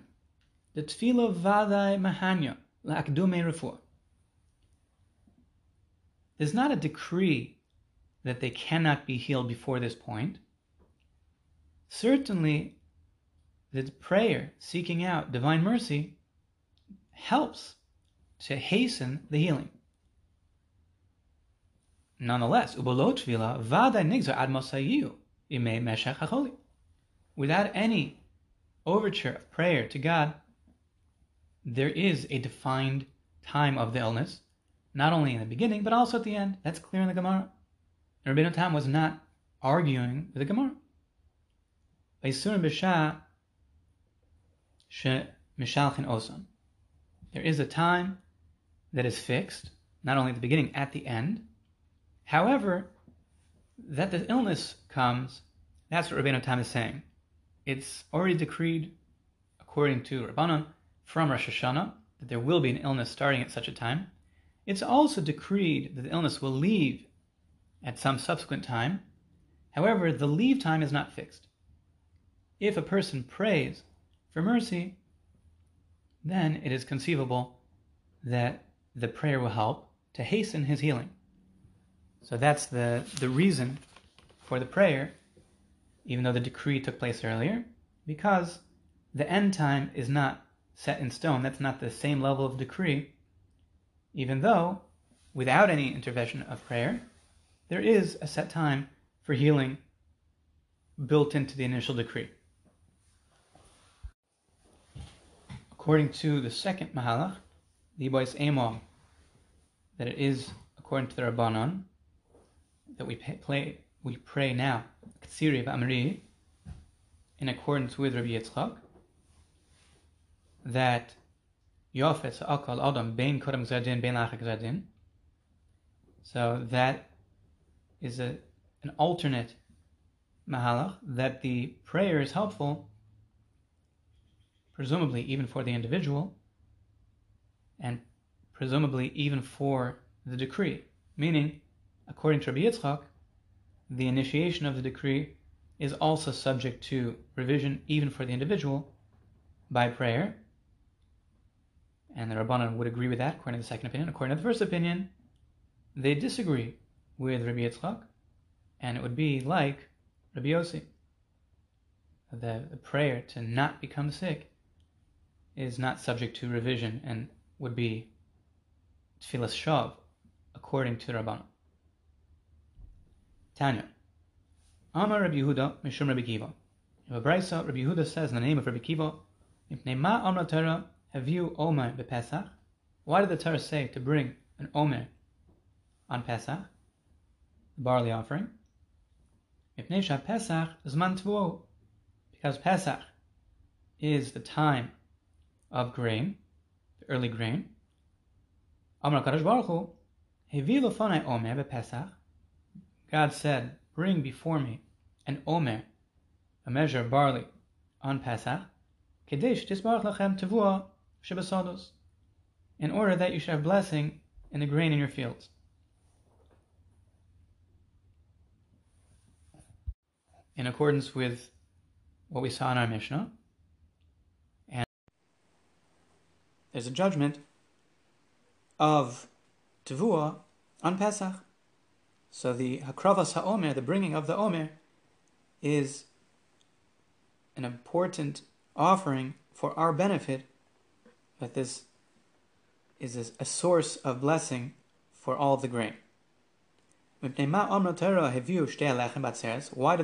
The tefillah vaday mahanya, laakdume refuah. There's not a decree that they cannot be healed before this point. Certainly, the prayer seeking out divine mercy helps to hasten the healing. Nonetheless, ubolot vila vaday nigzar ad mosayiu. Without any overture of prayer to God, there is a defined time of the illness, not only in the beginning, but also at the end. That's clear in the Gemara. Rabbeinu Tam was not arguing with the Gemara. There is a time that is fixed, not only at the beginning, at the end. However, that the illness comes, that's what Rabbeinu Tam is saying. It's already decreed, according to Rabbanon, from Rosh Hashanah, that there will be an illness starting at such a time. It's also decreed that the illness will leave at some subsequent time, However, the leave time is not fixed. If a person prays for mercy, then it is conceivable that the prayer will help to hasten his healing. So that's the, the reason for the prayer, even though the decree took place earlier, because the end time is not set in stone. That's not the same level of decree, even though, without any intervention of prayer, there is a set time for healing built into the initial decree. According to the second Mahalach, the Bois Emo, that it is according to the Rabbanon, that we pay, play, we pray now, Katsiri Amri, in accordance with Rabbi Yitzchak, that Yofet Akal Adam Bein Kodem Zadin Bein Lachak Zadin. So that is a, an alternate mahalach that the prayer is helpful, presumably even for the individual, and presumably even for the decree. Meaning, according to Rabbi Yitzchak, the initiation of the decree is also subject to revision even for the individual by prayer. And the Rabbanan would agree with that, according to the second opinion. According to the first opinion, they disagree with Rabbi Yitzchak, and it would be like Rabbi Yossi. The, the prayer to not become sick is not subject to revision and would be tefillas shav, according to the Rabbanan. Tanya. Amar Rabbi Yehuda, Mishum Rabbi Kiva. In Brisa, Rabbi Yehuda says in the name of Rabbi Kiva, Mipnei ma amra Torah haviu omer bepesach. Why did the Torah say to bring an omer on Pesach, the barley offering? Mipnei Pesach zman tvuo. Because Pesach is the time of grain, the early grain. Amar Kadosh Baruch Hu, Hevi lofonai omer bepesach. God said, Bring before me an omer, a measure of barley, on Pesach, Kedesh tisbarach lachem tevua shebasados, in order that you should have blessing in the grain in your fields. In accordance with what we saw in our Mishnah, and there's a judgment of tevua on Pesach. So the Hakravas HaOmer, the bringing of the Omer, is an important offering for our benefit, that this is a source of blessing for all the grain. Why did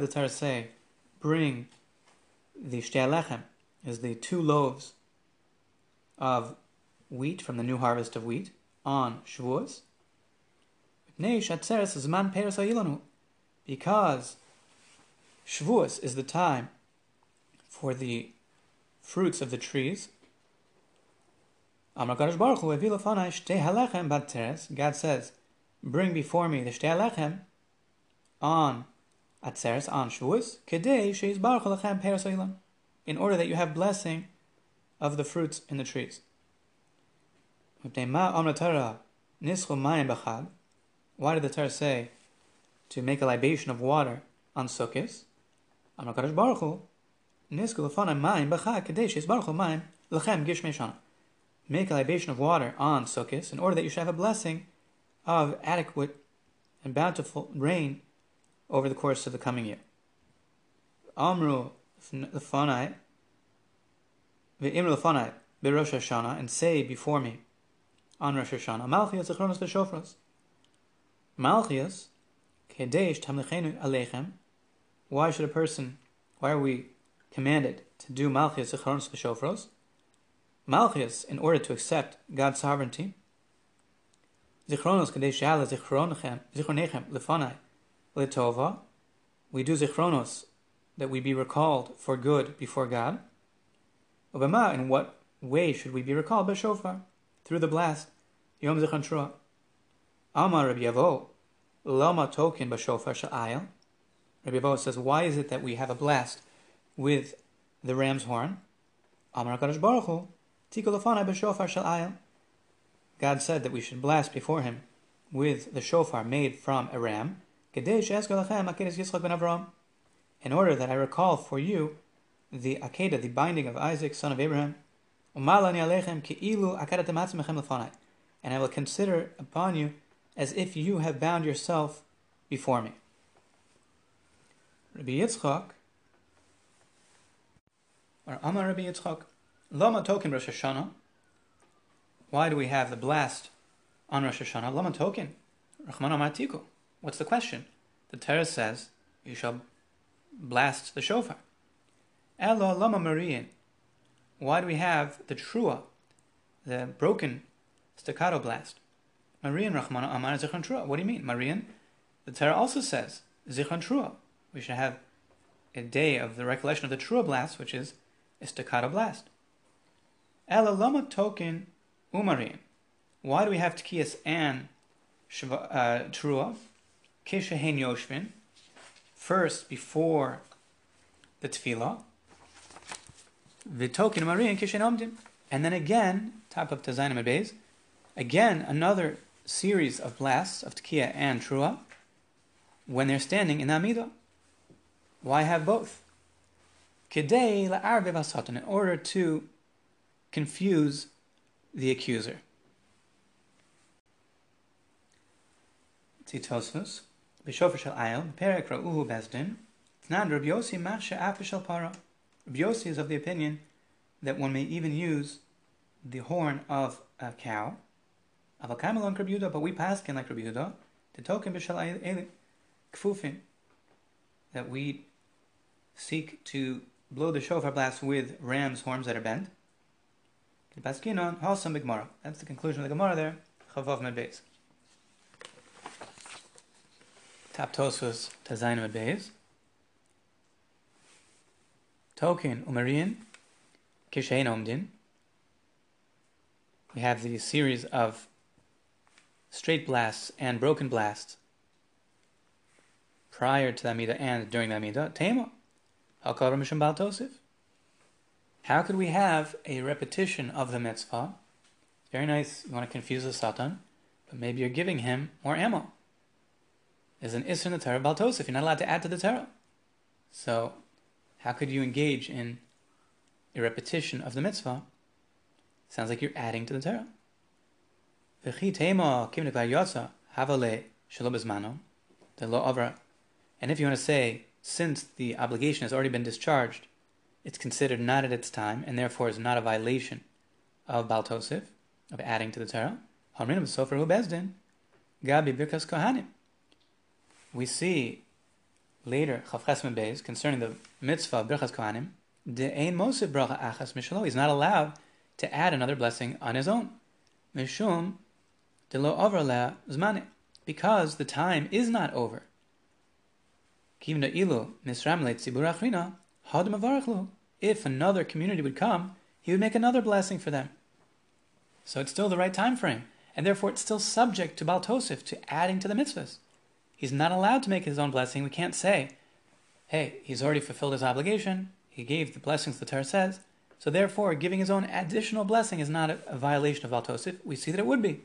the Torah say, bring the shtei lechem, is the two loaves of wheat from the new harvest of wheat on Shavuos? Because Shavuos is the time for the fruits of the trees. God says, Bring before me the shtei lechem on Atzeres, on Shavuos, in order that you have blessing of the fruits in the trees. Why did the Torah say to make a libation of water on Sukkot? Baruch Hu, Make a libation of water on Sukkot in order that you should have a blessing of adequate and bountiful rain over the course of the coming year. Amru lefanai, ve'imru lefanai, be'rosh Hashanah, and say before me on Rosh Hashanah, Malchiyas Zechronos V'Shofros. Malchias, Kedesh Tamlichenu Alechem. Why should a person, why are we commanded to do Malchias Zichronos V'Shofros? Malchias, in order to accept God's sovereignty. Zichronos Kedesh Yala Zichronechem Lefanai Letova. We do Zichronos that we be recalled for good before God. Obama, in what way should we be recalled? By shofar, through the blast. Yom Zichron. Amar Rabbi Yavo, Lama Tokin Bashofar Sha'ayel. Rabbi Yavo says, why is it that we have a blast with the ram's horn? Amar HaKadosh Baruch Hu, Tikulafana Bashofar Sha'ayel. God said that we should blast before him with the shofar made from a ram, in order that I recall for you the Akedah, the binding of Isaac, son of Abraham, and I will consider upon you as if you have bound yourself before me. Rabbi Yitzchak, or Amar Rabbi Yitzchak, Lama Token Rosh Hashanah. Why do we have the blast on Rosh Hashanah? Lama Token, Rahman. What's the question? The Torah says you shall blast the shofar. Elo Lama Marian. Why do we have the trua, the broken staccato blast? Marian Rahman Amar Zichron Trua. What do you mean, Marian? The Torah also says Zichron Trua. We should have a day of the recollection of the trua blast, which is a staccato blast. Ela lama token umarin. Why do we have tkiyas and uh, trua? Kishehen yoshvin. First, before the tefillah. Vitokin umarin kishen omdim. And then again, top of Tazanim Beis, again another series of blasts of tkiya and trua when they're standing in the Amidah. Why have both? Kedei la'arvev satan in order to confuse the accuser. Tzitosfus, Bishofer shel Ayel, Perek Ra'uhu Bezdin, Tnan Rabbi Yossi Masha Para. Rabbi is of the opinion that one may even use the horn of a cow. Avakamelon Rabbi but we pass can like to token Bishal Ayel Kfufin, that we seek to blow the shofar blast with ram's horns that are bent. That's the conclusion of the Gemara there. Chavav Medbeis. Tap Tosfos Tazayin Medbeis. Token Umarian Kishain Omdin. We have the series of straight blasts and broken blasts prior to the Amidah and during the Amidah. Tema. How could we have a repetition of the mitzvah? Very nice. You want to confuse the Satan, but maybe you're giving him more ammo. There's an Isra in the Torah Baltosif. You're not allowed to add to the Torah. So, how could you engage in a repetition of the mitzvah? Sounds like you're adding to the Torah. And if you want to say since the obligation has already been discharged, it's considered not at its time, and therefore is not a violation of Baltosif, of adding to the Torah. Gabi Birkas Kohanim. We see later, Chavches Beis, concerning the mitzvah of Birkas Kohanim, De'ein Mosif Bracha Achas Mishalo. He's not allowed to add another blessing on his own. Mishum Delo Overla Zmane. Because the time is not over. If another community would come, he would make another blessing for them. So it's still the right time frame, and therefore it's still subject to Baltosif, to adding to the mitzvahs. He's not allowed to make his own blessing. We can't say, hey, he's already fulfilled his obligation, he gave the blessings the Torah says, so therefore giving his own additional blessing is not a, a violation of Baltosif. We see that it would be.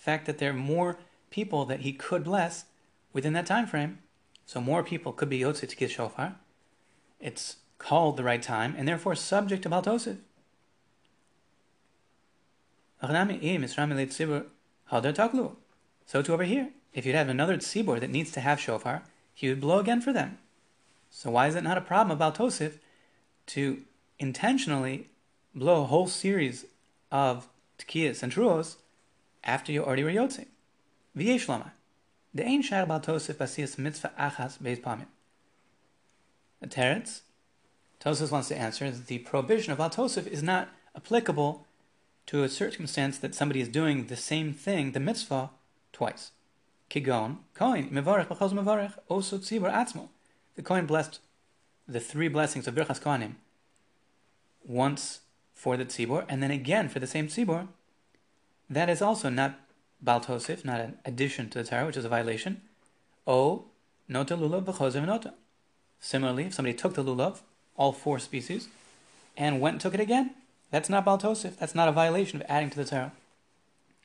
Fact that there are more people that he could bless within that time frame so more people could be Yotze to get shofar. It's called the right time, and therefore subject to Baltosiv. So to over here, if you'd have another tzibor that needs to have shofar, he would blow again for them. So why is it not a problem about Tosif to intentionally blow a whole series of tkiyas and truos after you already were yotze? V'yesh the ein shar bal Tosef basiyas mitzvah achas beis pamim. The teretz, Tosfos wants to answer that the prohibition of bal Tosef is not applicable to a circumstance that somebody is doing the same thing, the mitzvah, twice. Kigon, koin, mevarech b'chaz mevarech, oso tzibur atzmo. The koin blessed the three blessings of Birchas Kohanim once for the tzibur, and then again for the same tzibur. That is also not baltosif, not an addition to the Torah, which is a violation. O Nota Lulav B'chozev Nota. Similarly, if somebody took the Lulav, all four species, and went and took it again, that's not baltosif. That's not a violation of adding to the Torah.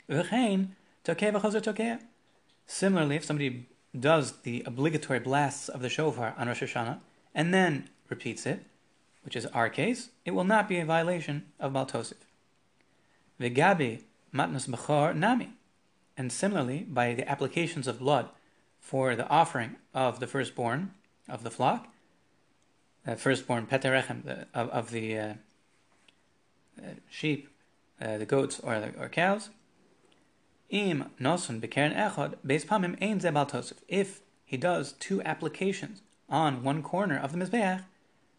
V'chein Tokeh V'chozer Tokeh. Similarly, if somebody does the obligatory blasts of the shofar on Rosh Hashanah and then repeats it, which is our case, it will not be a violation of Baltosif. Vegabi matnus bechor nami. And similarly, by the applications of blood for the offering of the firstborn of the flock, the firstborn peterechem of, of the uh, uh, sheep, uh, the goats, or, the, or cows, im nosun bekeren echad beis pamim ein zebal If he does two applications on one corner of the mizbeach,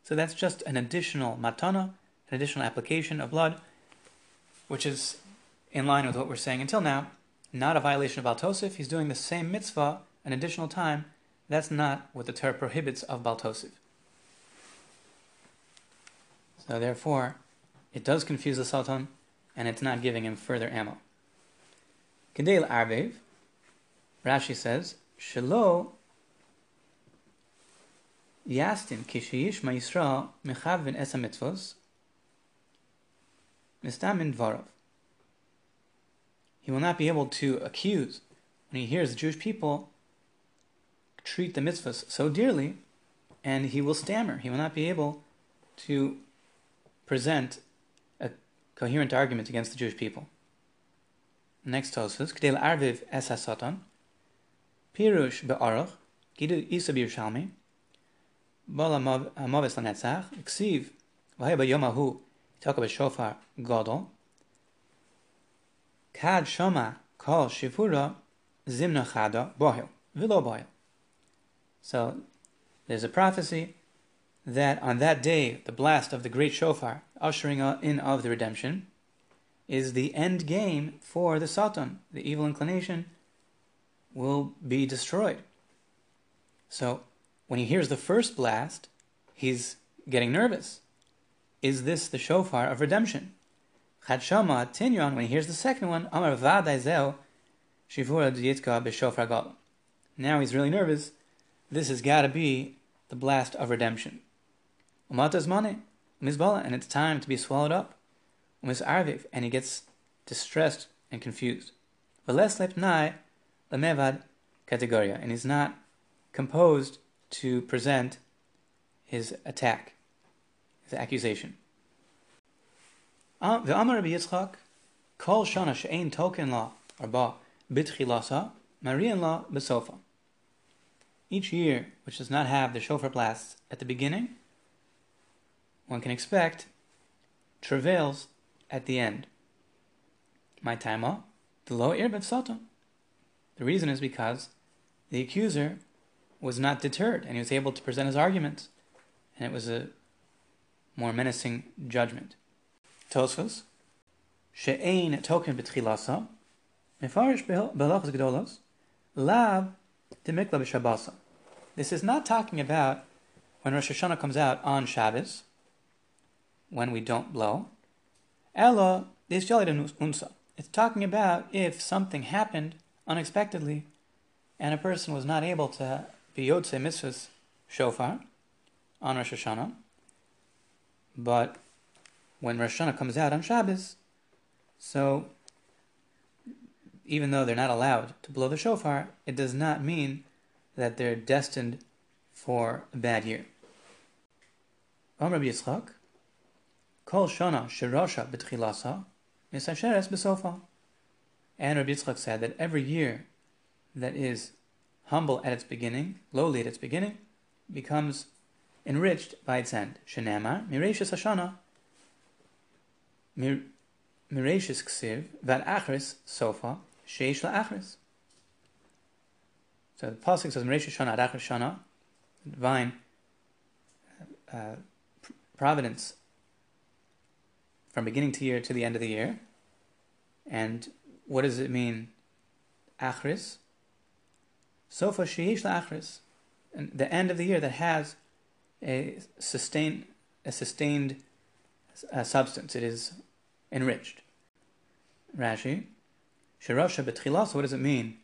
so that's just an additional matana, an additional application of blood, which is in line with what we're saying until now. Not a violation of Baltosif. He's doing the same mitzvah an additional time. That's not what the Torah prohibits of Baltosif. So therefore, it does confuse the Satan, and it's not giving him further ammo. Kedel Arvev, Rashi says, Shelo Yastin kishiyish ma'isra mechavin esa mitzvos mistamin dvarav. He will not be able to accuse when he hears the Jewish people treat the mitzvahs so dearly, and he will stammer. He will not be able to present a coherent argument against the Jewish people. Next Tosfos, Kdel Arviv Es HaSatan, Pirush Be'aruch, Gidu Isa B'Yerushalmi, Bal HaMavis LaNetzach, Ksiv, V'haya B'yom HaHu, Yitaka Shofar Godol, Kad Shoma Kol Shivura Zimna Chada Bohil, V'lo Bohil. So, there's a prophecy that on that day, the blast of the great shofar, ushering in of the redemption, is the end game for the Satan. The evil inclination will be destroyed. So, when he hears the first blast, he's getting nervous. Is this the shofar of redemption? Chad Shama when he hears the second one, Amar Vadai Shivura Yitzka B'Shofar. Now he's really nervous. This has got to be the blast of redemption. Umatas money, Mizbala, and it's time to be swallowed up. Umis Arviv, and he gets distressed and confused. Veles Lepnai, Lamevad Kategoria, and he's not composed to present his attack, his accusation. Ah, Amar Rabbi Yitzchak, Kol Shana She'ein Token La, Arba, Bitchilasa, Marian La, Besofa. Each year, which does not have the shofar blasts at the beginning, one can expect travails at the end. My taima, the low irbet satan. The reason is because the accuser was not deterred and he was able to present his arguments, and it was a more menacing judgment. Tosfos, she'ein token betchilasa, mefarish gedolos, lav demikla b'shabasa. This is not talking about when Rosh Hashanah comes out on Shabbos, when we don't blow. Ella is unsa. It's talking about if something happened unexpectedly and a person was not able to be Yotze Mitzvah's shofar on Rosh Hashanah, but when Rosh Hashanah comes out on Shabbos, so even though they're not allowed to blow the shofar, it does not mean that they're destined for a bad year. Amr Yitzchak, Kol Shana Shirosha B'Tchilasa, Misasheres B'Sofa. And Rabbi Yitzchak said that every year that is humble at its beginning, lowly at its beginning, becomes enriched by its end. Shenema, Mireshis Hashana, Mireshis Ksiv, Vad Achris Sofa, Sheish Achris. So the pasuk says, "Meresh Shana Adachar Shana," divine uh, providence from beginning to year to the end of the year. And what does it mean? Achris. Sofa sheish achris, the end of the year that has a sustained a sustained uh, substance. It is enriched. Rashi, shirosha betchilas. What does it mean?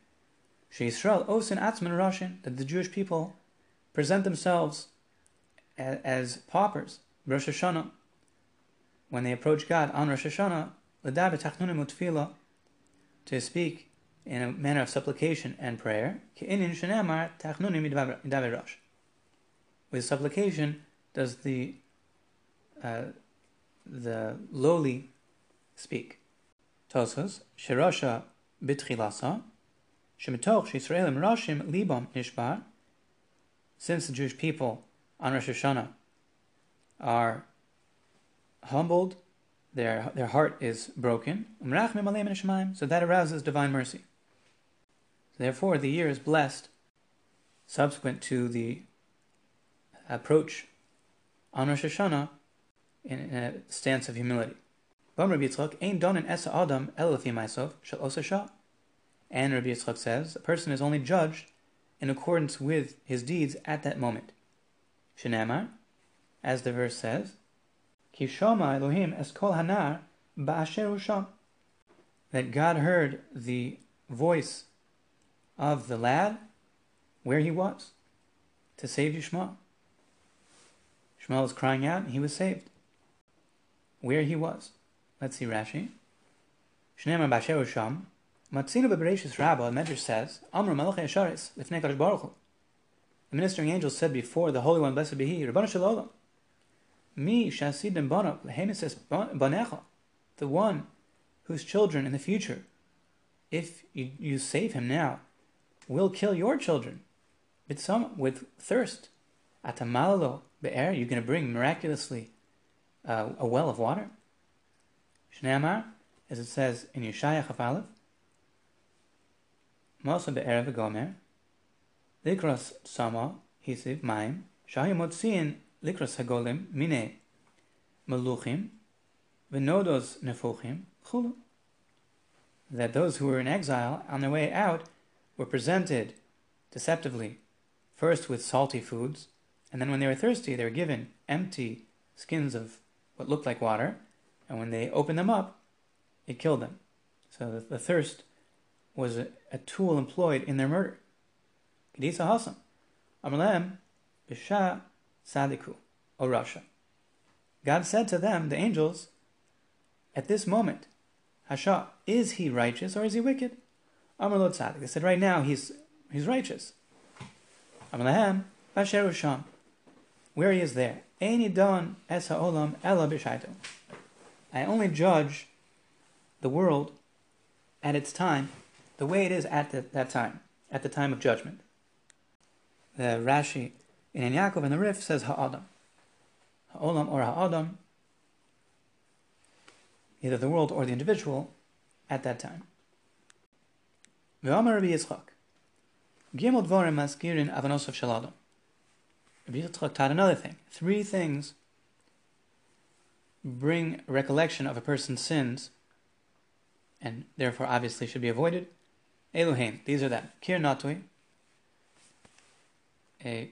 Sheisrael osin atzman rashin, that the Jewish people present themselves as, paupers, Rosh Hashanah, when they approach God on Rosh Hashanah, l'dav tachnunim utfila, to speak in a manner of supplication and prayer. With supplication does the uh, the lowly speak. Tosfos, Shirasha bitchilasa, shemitoch Shisraelim rashim libam nishbar. Since the Jewish people on Rosh Hashanah are humbled, their their heart is broken. So that arouses divine mercy. Therefore, the year is blessed subsequent to the approach on Rosh Hashanah in a stance of humility. And Rabbi Yitzchak says, a person is only judged in accordance with his deeds at that moment. Shenamar, as the verse says, Kishoma Elohim es kol hanar ba'asher That God heard the voice of the lad where he was to save Yishmael. Shmuel was crying out and he was saved. Where he was. Let's see Rashi. Shneimar Basher Sham. Matzinu Bebereshis Rabbah, the Medrash says, Amr Malach Yasharis, Lifnei Kadosh Baruch The ministering angel said before the Holy One, blessed be He, Rabbanu Shalom, Mi Shasidim Bana, Lehemeses Banecha, the one whose children in the future, if you, you save him now, will kill your children with some with thirst. Atamalalo be'er, you're going to bring miraculously uh, a well of water. Shneamar, as it says in Yeshaya Chaf Mosa be'er v'gomer, likros sama hisiv maim, shahi motziin likros hagolim mine meluchim v'nodos nefuchim chulu. That those who were in exile on their way out were presented deceptively, first with salty foods, and then when they were thirsty, they were given empty skins of what looked like water, and when they opened them up, it killed them. So the, thirst was a, a, tool employed in their murder. Kedisa Hasam. Amalem Bisha Sadiku, O Rasha. God said to them, the angels, at this moment, Hasha, is he righteous or is he wicked? Amar Tzadik. They said, right now he's he's righteous. Amalahem Basher Usham. Where he is there. Eini don es ha'olam ela b'shaitu. I only judge the world at its time, the way it is at the, that time, at the time of judgment. The Rashi in Yaakov and the Rif says ha'adam. Ha'olam or ha'adam, either the world or the individual at that time. V'amar Rabbi Yitzchak. Gimel dvorim maskirin avanosov shaladam. Rabbi Yitzchak taught another thing. Three things bring recollection of a person's sins, and therefore obviously should be avoided. Elohim, these are that. Kir natui, a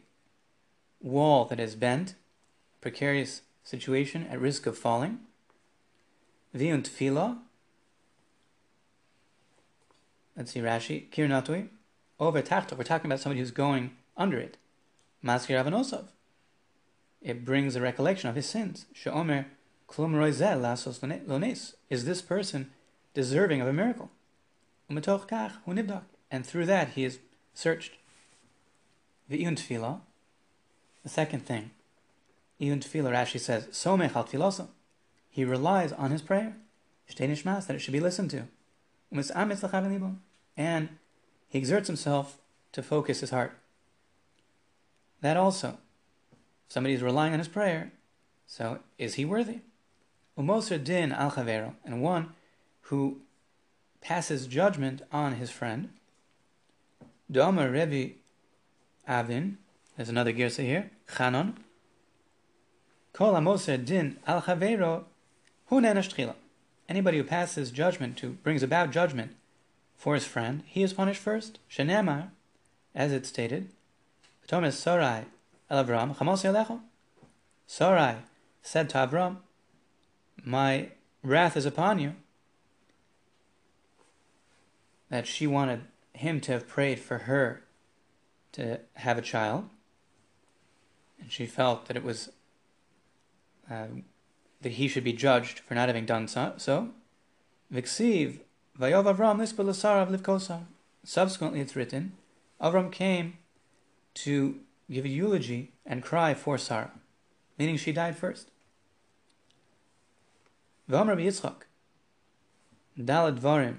wall that is bent, precarious situation at risk of falling. Viunt tefillah, Let's see Rashi. Kirnatui. Over tachto. We're talking about somebody who's going under it. Maskir avanosov. It brings a recollection of his sins. Sheomer klum roizel lasos lones. Is this person deserving of a miracle? Umetoch kach. And through that he is searched. V'iyun. The second thing. Iyun tefillah, Rashi says, somech al. He relies on his prayer. Shtei nishmas, that it should be listened to. And he exerts himself to focus his heart. That also, if somebody is relying on his prayer, so is he worthy? Umoser din al chavero, and one who passes judgment on his friend. Domer Revi Avin, there's another girsa here, Chanon. Kol amoser din al chavero hu Anybody who passes judgment, who brings about judgment for his friend, he is punished first. Shenemar, as it stated, Thomas Sarai el Avram, Chamos. Sarai said to Avram, My wrath is upon you. That she wanted him to have prayed for her to have a child. And she felt that it was uh, that he should be judged for not having done so. so. Vixiv Vayov Avram Lispa Lasarav Livkosar. Subsequently, it's written, Avram came to give a eulogy and cry for Sarah, meaning she died first. V'am Rabbi Yitzchak, Dalad Dvarim,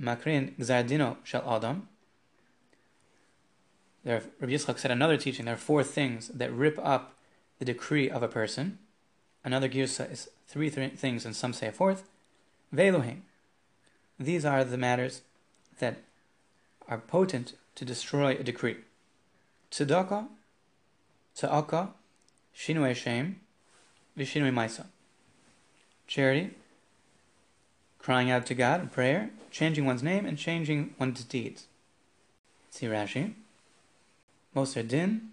Makrin Gzardino Shel Adam. There, Rabbi Yitzchak said another teaching. There are four things that rip up the decree of a person. Another girsa is three th- things, and some say a fourth. Ve'elohim. These are the matters that are potent to destroy a decree. Tzedakah, Tza'aka, Shinui Shem, Vishinui Maisa. Charity, crying out to God in prayer, changing one's name, and changing one's deeds. See Rashi. Moser din,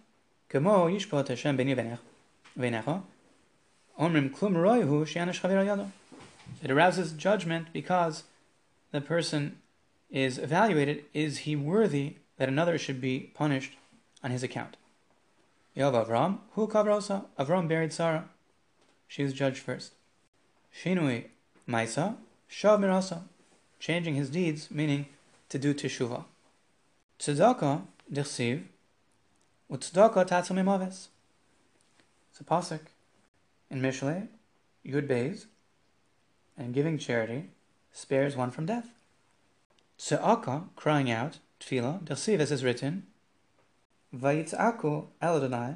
kamo yishpot Hashem beni v'necha, omrim klum roihu she'anash chavir yado. It arouses judgment because the person is evaluated, is he worthy that another should be punished on his account? Yov Avram, hu kavrosa, Avram buried Sarah. She was judged first. Shinui Maisa, Shav Mirasa, changing his deeds, meaning to do teshuvah. Tzedakah, Dirsiv, Utzedakah Tatzum Imaves. It's a pasuk in Mishle, Yud Beis, and giving charity spares one from death. Tze'aka, crying out, Tfila, Dirsiv, as is written, Vayitzaku El Adonai,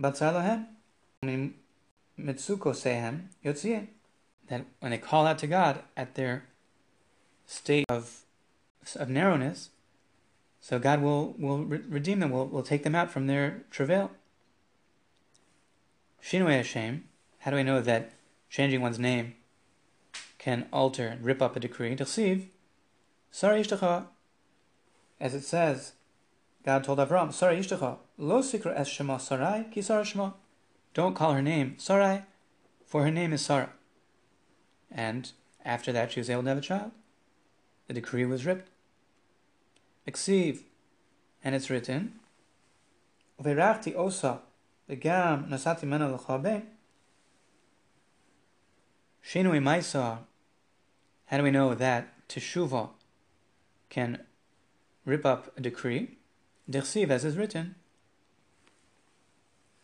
Batzar Lahem, Mitsuko Sehem, Yotziyeh that when they call out to God at their state of, of narrowness, so God will, will re- redeem them, will, will take them out from their travail. Shinui Hashem, how do I know that changing one's name can alter and rip up a decree? Deceive, Sara Ishtacha, as it says, God told Avram, Sara Ishtacha, Lo Sikra Es Shema Sarai, Ki Sarah Shema. Don't call her name Sarai, for her name is Sarah. And after that, she was able to have a child. The decree was ripped. Eksiv, and it's written, Verachti osa, v'gam nasati mena l'chabe. Shinui maisa. How do we know that teshuva can rip up a decree? Dirsiv, as is written,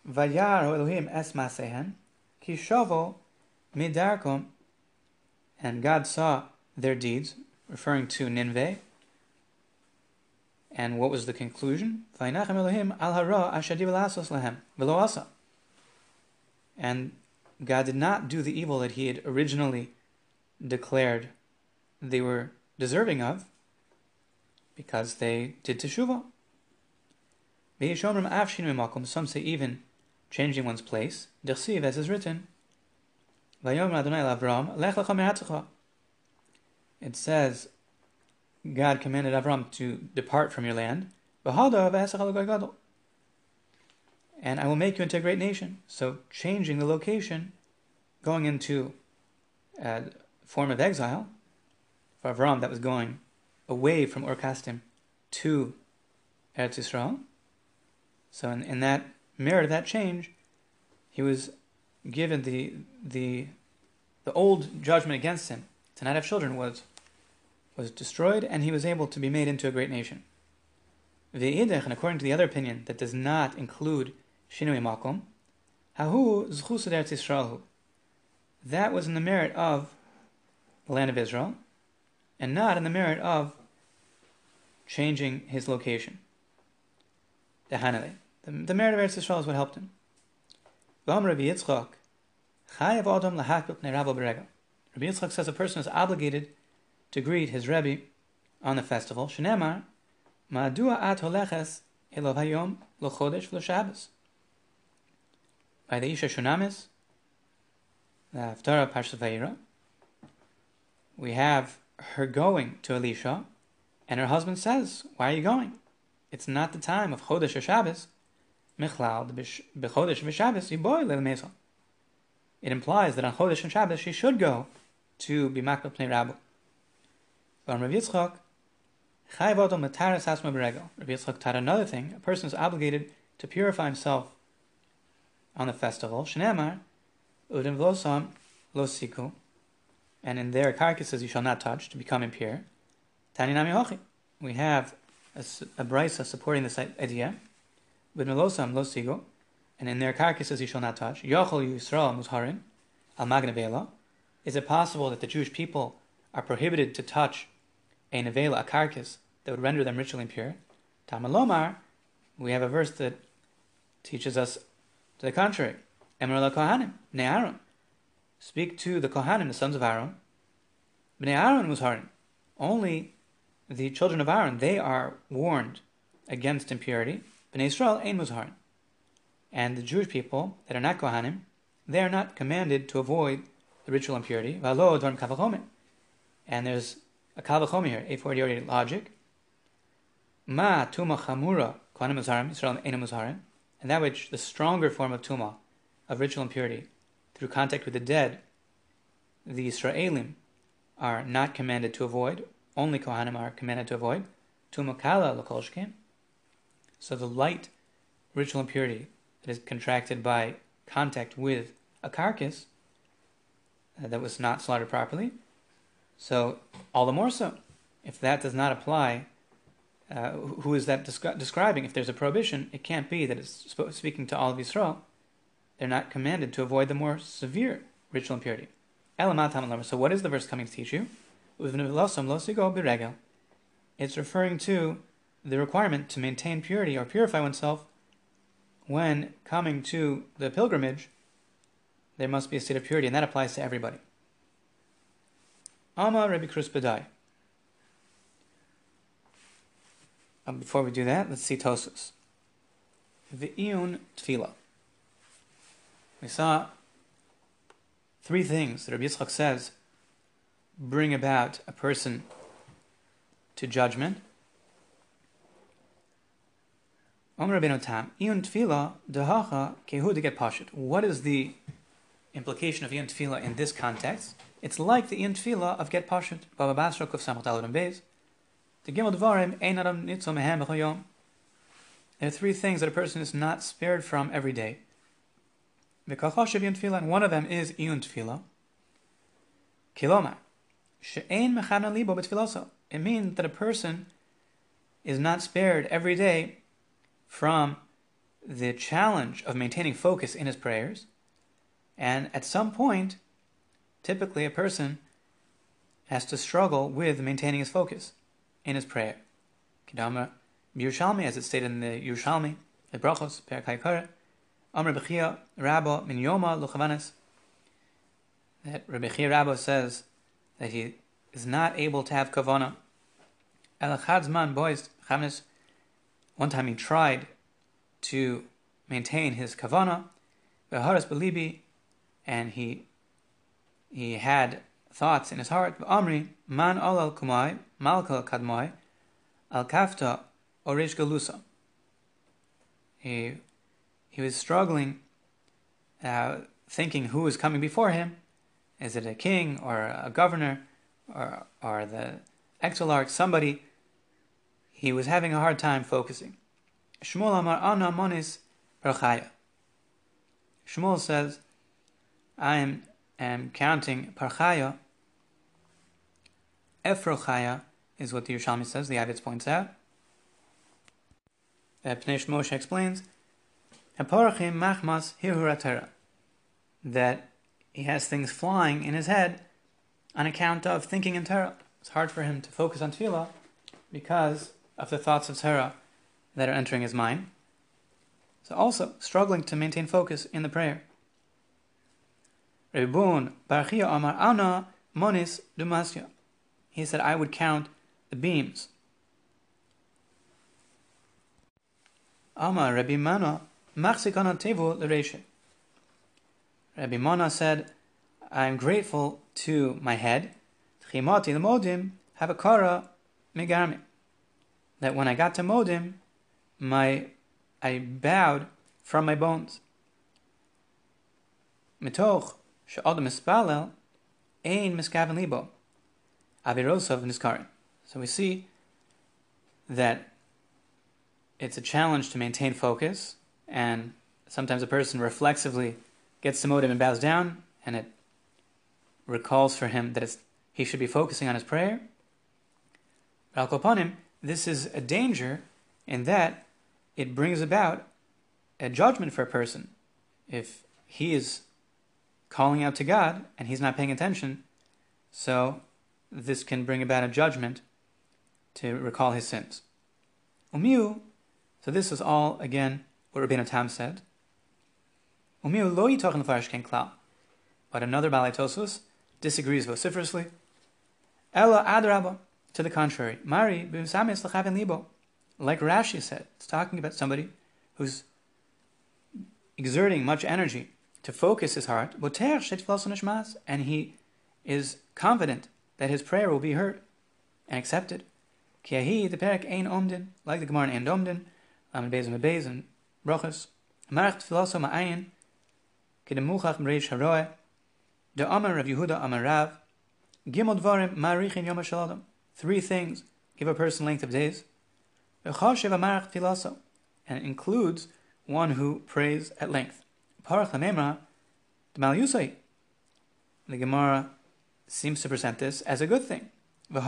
Vayar Elohim es masehen, ki shavo midarkom and God saw their deeds, referring to Nineveh. And what was the conclusion? And God did not do the evil that He had originally declared they were deserving of, because they did teshuvah. Some say even changing one's place. as is written, it says, God commanded Avram to depart from your land. And I will make you into a great nation. So changing the location, going into a form of exile, for Avram that was going away from Ur Kasdim to Eretz Yisrael. So in, in that merit of that change, he was given the the the old judgment against him to not have children was was destroyed, and he was able to be made into a great nation. Ve'idech, and according to the other opinion that does not include shinui makom, hahu zchus. That was in the merit of the land of Israel, and not in the merit of changing his location. The Hanale. The, the merit of Eretz Yisrael is what helped him. Rabbi Yitzchak, Chayav Adam lahakbit nerabo berega. Rabbi Yitzchak says a person is obligated to greet his Rebbe on the festival. Shenemar, ma'adua at holeches elov hayom v'loshabbos. By the Isha Shunamis, the Haftarah Parshat we have her going to Elisha, and her husband says, "Why are you going? It's not the time of Chodesh or Shabbos." It implies that on Chodesh and Shabbos she should go to be makbel pnei Rabbu. But on Rav Yitzchak. Rav Yitzchak taught another thing. A person is obligated to purify himself on the festival. Shneemar udim v'losam lo siku and in their carcasses you shall not touch to become impure. Tani nami. We have a, a brisa supporting this idea. But melosam lo sigo, and in their carcasses you shall not touch. Yochel Yisrael muzharin al magnavela. Is it possible that the Jewish people are prohibited to touch a nevela, a carcass, that would render them ritually impure? Tamalomar, we have a verse that teaches us to the contrary. Emir kohanim, ne Aaron. Speak to the kohanim, the sons of Aaron. Bnei Aaron muzharin. Only the children of Aaron, they are warned against impurity. Bnei Israel ein muzharin. And the Jewish people that are not kohanim, they are not commanded to avoid the ritual impurity. And there's a kavachomi here, a fortiori logic. Ma tuma chamura kohanim muzharim, Israel ein muzharim. And that which the stronger form of tuma, of ritual impurity, through contact with the dead, the Israelim are not commanded to avoid, only Kohanim are commanded to avoid. Tumakala lakolshkim. So the light ritual impurity that is contracted by contact with a carcass uh, that was not slaughtered properly. So all the more so, if that does not apply, uh, who is that descri- describing? If there's a prohibition, it can't be that it's sp- speaking to all of Israel. They're not commanded to avoid the more severe ritual impurity. So what is the verse coming to teach you? It's referring to the requirement to maintain purity or purify oneself when coming to the pilgrimage. There must be a state of purity, and that applies to everybody. Ama Rabbi Badai. Um, before we do that, let's see Tosfos. V'iyun tefillah. We saw three things that Rabbi Yitzchak says bring about a person to judgment. What is the implication of Iyun Tefillah in this context? It's like the Iyun Tefillah of Get Pashut, Baba Basra of Samach and Beis. The Ein Adam. There are three things that a person is not spared from every day. And one of them is Iyun Tefillah. She'ein mechana libo. It means that a person is not spared every day from the challenge of maintaining focus in his prayers. And at some point, typically a person has to struggle with maintaining his focus in his prayer. Kidama Yerushalmi, as it's stated in the Yerushalmi, the Brachos, Perkai Amr Bechia Rabba min Yoma Luchavanis. That Rabbi Chia Rabba says that he is not able to have kavana. El boys chavnes. One time he tried to maintain his kavana, v'haras belibi, and he he had thoughts in his heart. Amri man olal kumai malkal kadmai al kafta orish galusa. He he was struggling, uh, thinking who was coming before him. Is it a king or a governor or, or the exilarch, somebody? He was having a hard time focusing. Shmuel Amar ah, Ana Monis Parchaya. Shmuel says, I am, am counting Parchaya. Efrochaya is what the Yerushalmi says, the Avids points out. That Pnei Moshe explains, Haporachim machmas hihuratera. That he has things flying in his head on account of thinking in Torah. It's hard for him to focus on tefillah because of the thoughts of Torah that are entering his mind. So also struggling to maintain focus in the prayer. Rebun Barchia Amar Ana Monis Dumasya. He said, I would count the beams. Amar Rabbi Mana Machsikana Tevu Lereshe. Rabbi Mona said, I am grateful to my head. Chimati Modim have a kara megarmi. That when I got to Modim, my I bowed from my bones. Mitoch she'adam espalel ein miskaven libo avirosov niskarin. So we see that it's a challenge to maintain focus and sometimes a person reflexively gets to modim and bows down, and it recalls for him that he should be focusing on his prayer. Al this is a danger in that it brings about a judgment for a person. If he is calling out to God and he's not paying attention, so this can bring about a judgment to recall his sins. Umiu, so this is all again what Rabbeinu Tam said. Umiu lo yitochen farish ken klal. But another Balei disagrees vociferously. Ella adraba, to the contrary. Mari b'misamis l'chavin libo. Like Rashi said, it's talking about somebody who's exerting much energy to focus his heart, and he is confident that his prayer will be heard and accepted. Kiahi, the perik ein omdin, like the Gemara in Omdin, Amid Beis and Beis and Brachos, Marach tfilaso ma'ayin, kedemuchach mreish haroeh, the Amar of Yehuda Amar Rav, Gimel Dvarim Marichin Yom Shalom. Three things give a person length of days. And it includes one who prays at length. The Gemara seems to present this as a good thing. But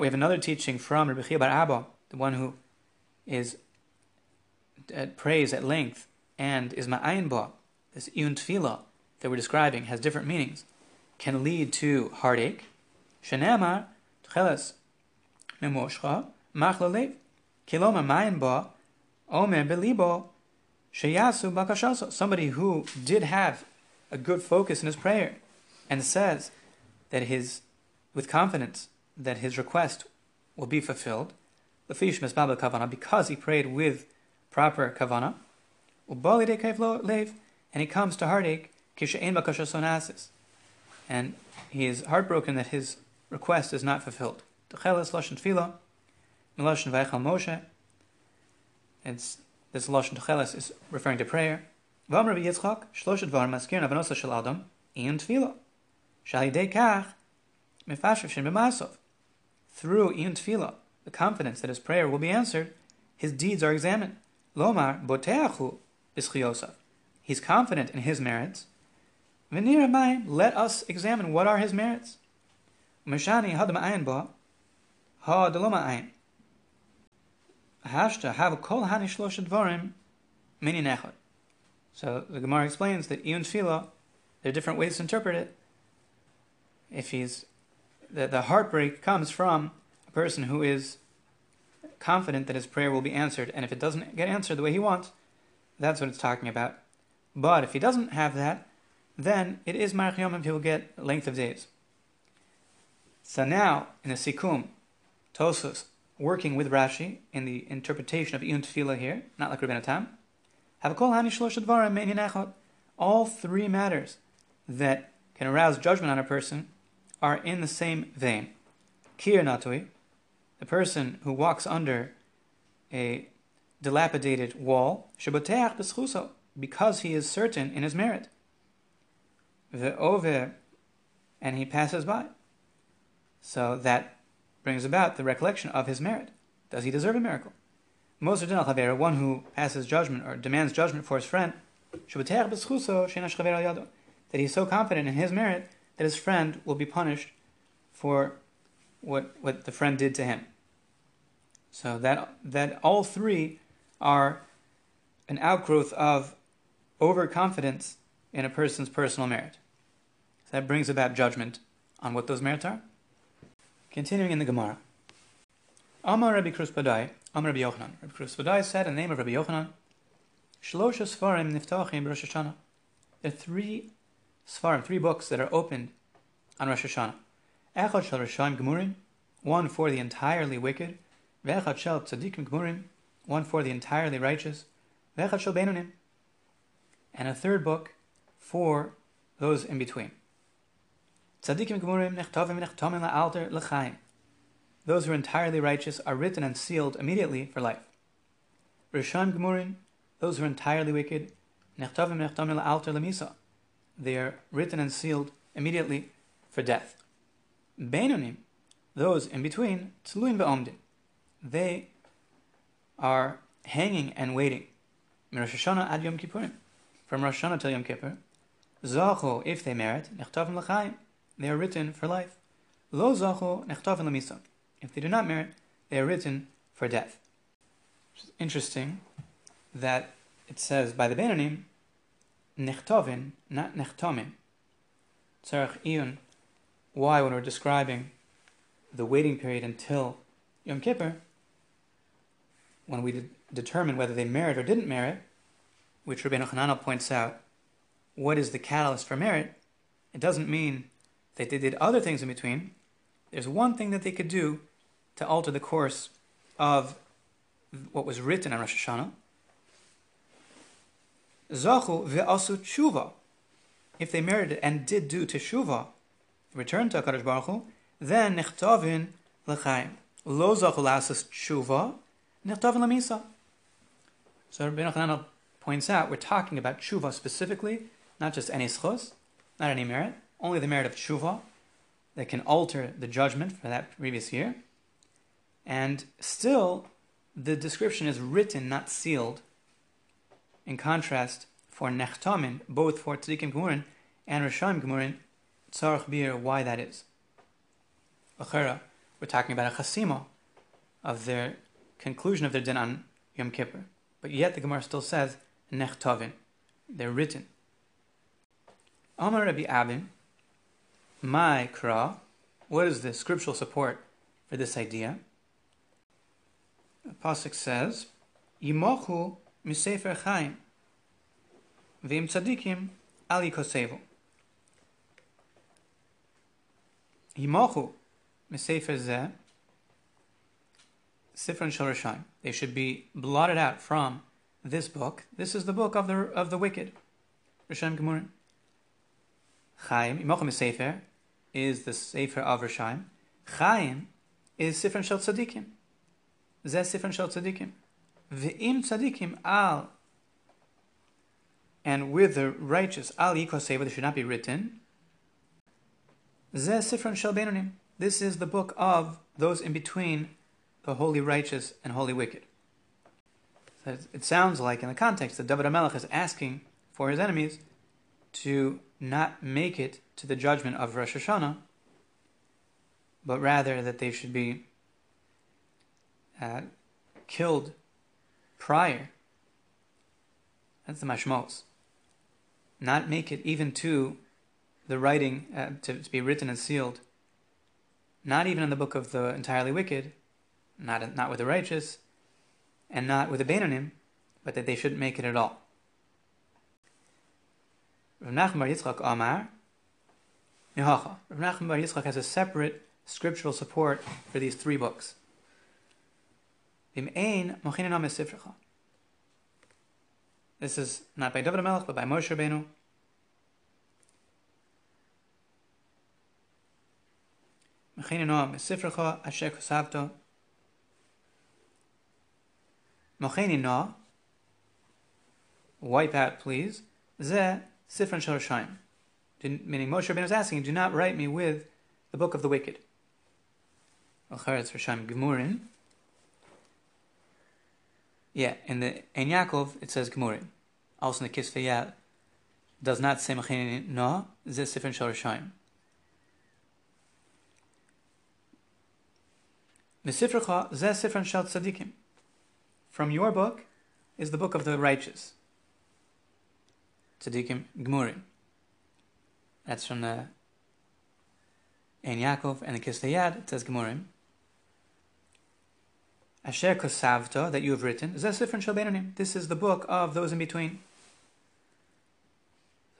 we have another teaching from Rabbi Bar Abba, the one who is at prays at length and is ma'ayin ba, this iyun tefillah that we're describing has different meanings, can lead to heartache. Shenamar tcheles memoshcha machla lev kiloma ma'ayin ba omer belibo sheyasu bakashaso. Somebody who did have a good focus in his prayer and says that his, with confidence, that his request will be fulfilled, because he prayed with proper kavana, and he comes to heartache, and he is heartbroken that his request is not fulfilled. It's this lashon techeles is referring to prayer. V'amr Yitzchak shloshet var maskirin avanosa shel adam in tefillah. Shalidei kach mefashav shem b'masov. Through in tefillah, the confidence that his prayer will be answered, his deeds are examined. Lomar boteachu b'schiyosaf. He's confident in his merits. V'niramayim, let us examine what are his merits. Meshani hadam ayin ba, ha deloma ayin. Hashta have kol hani shloshet dvarim mini nechot. So the Gemara explains that Iyun Tefillah, there are different ways to interpret it. If he's the, the heartbreak comes from a person who is confident that his prayer will be answered, and if it doesn't get answered the way he wants, that's what it's talking about. But if he doesn't have that, then it is Marach Yomim, he will get length of days. So now, in the Sikum, Tosfos, working with Rashi in the interpretation of Iyun Tefillah here, not like Rabbeinu Tam, all three matters that can arouse judgment on a person are in the same vein. Kir natui, the person who walks under a dilapidated wall, because he is certain in his merit. Ve'over, and he passes by. So that brings about the recollection of his merit. Does he deserve a miracle? Moser din al one who passes judgment or demands judgment for his friend, that he's so confident in his merit that his friend will be punished for what what the friend did to him. So that that all three are an outgrowth of overconfidence in a person's personal merit. That brings about judgment on what those merits are. Continuing in the Gemara. Amar Rabbi Kruspadai, Amar Rabbi Yochanan. Rabbi Kruspadai said in the name of Rabbi Yochanan, Shlosha Sfarim Niftachim Rosh Hashanah. There are three Sfarim, three books that are opened on Rosh Hashanah. Echad Shel Rishayim Gemurim, one for the entirely wicked. Vechad Shel Tzadikim Gemurim, one for the entirely righteous. Vechad Shel Benunim, and a third book for those in between. Tzadikim Gemurim Nechtavim Nechtamim La'alter L'chaim. Those who are entirely righteous are written and sealed immediately for life. Rishon Gemurim, those who are entirely wicked, Nechtavim Nechtamim La'alter L'misa. They are written and sealed immediately for death. Beinonim, those in between. They are hanging and waiting. Rosh Hashanah ad Yom Kippurim. from Rosh Hashanah till Yom Kippur, Zachu, if they merit, Nechtavim L'chaim, they are written for life. Lo Zachu, Nechtavim L'misa. If they do not merit, they are written for death. Interesting that it says by the Benanim, Nechtovin, not Nechtomin. Tzarech Iyun, why when we're describing the waiting period until Yom Kippur, when we de- determine whether they merit or didn't merit, which Rabbeinu Hananel points out, what is the catalyst for merit? It doesn't mean that they did other things in between. There's one thing that they could do to alter the course of what was written on Rosh Hashanah. Zachu ve'asu tshuva. If they merited and did do teshuva, return to HaKadosh Baruch Hu, then nechtavin l'chaim. Lo zachu lasas tshuva, nechtavin l'misa. So Rabbi Hananel points out, we're talking about tshuva specifically, not just any schos, not any merit, only the merit of tshuva that can alter the judgment for that previous year. And still, the description is written, not sealed. In contrast, for nechtamin, both for tzadikim gemurin and rishayim gemurin, tzarech bir, why that is. Achera, we're talking about a chasima of their conclusion of their din on Yom Kippur. But yet the Gemara still says nechtavin. They're written. Amar Rabbi Abin, my kra, what is the scriptural support for this idea? The Pasuk says, Yimochu misefer chaim, v'im tzadikim ali kosevu. Yimochu misefer zeh, Sifron Shorashim. They should be blotted out from this book. This is the book of the of the wicked. Rishayim Gemurim. Chaim, Imochem Sefer, is the Sefer Rishayim. Chaim is Sifron Shel Tzadikim. Zeh Sifron Shel Tzadikim. Ve'im Tzadikim al. And with the righteous, al Yikosev, they should not be written. Zeh Sifron Shel Beinonim. This is the book of those in between the holy righteous and holy wicked. It sounds like in the context that David HaMelech is asking for his enemies to not make it to the judgment of Rosh Hashanah, but rather that they should be uh, killed prior. That's the mashmos. Not make it even to the writing uh, to, to be written and sealed. Not even in the book of the entirely wicked, not not with the righteous, and not with the Beinanim, but that they shouldn't make it at all. Rav Nachman Yitzchak Amar, Nehacha. Rav Nachman Bar Yitzchak has a separate scriptural support for these three books. This is not by David HaMelech, but by Moshe Rabbeinu. Wipe out, please. Sifran Shorashayim. Meaning Moshe Rabbeinu is asking, do not write me with the book of the wicked. Acharetz Rashayim Gemurin. Yeah, in the Ein Yaakov it says Gemurin. Also in the Kisvei does not say Macheni No, Ze Sifran Shorashayim. Mesifrecha Ze Sifran Shal Tzadikim from your book is the book of the righteous. Tzadikim Gmurim. That's from the Ein Yaakov and the Kisvei Yad, it says Gmurim. Asher Kosavta, that you have written, is Zesifran Shal This is the book of those in between.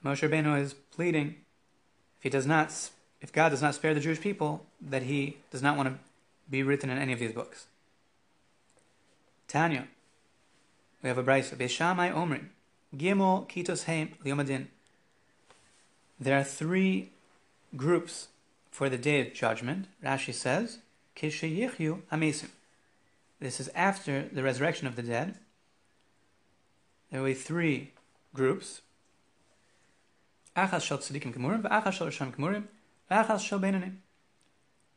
Moshe Rabbeinu is pleading, if he does not, if God does not spare the Jewish people, that he does not want to be written in any of these books. Tanya. We have a brisa. Beishamai Omrim. Gimel Kitos Heim Liomadin. There are three groups for the day of judgment. Rashi says, Kishayichyu Hamesim. This is after the resurrection of the dead. There will be three groups. Achas shel tzadikim kemurim, v'achas shel risham kemurim, v'achas shel beinanim.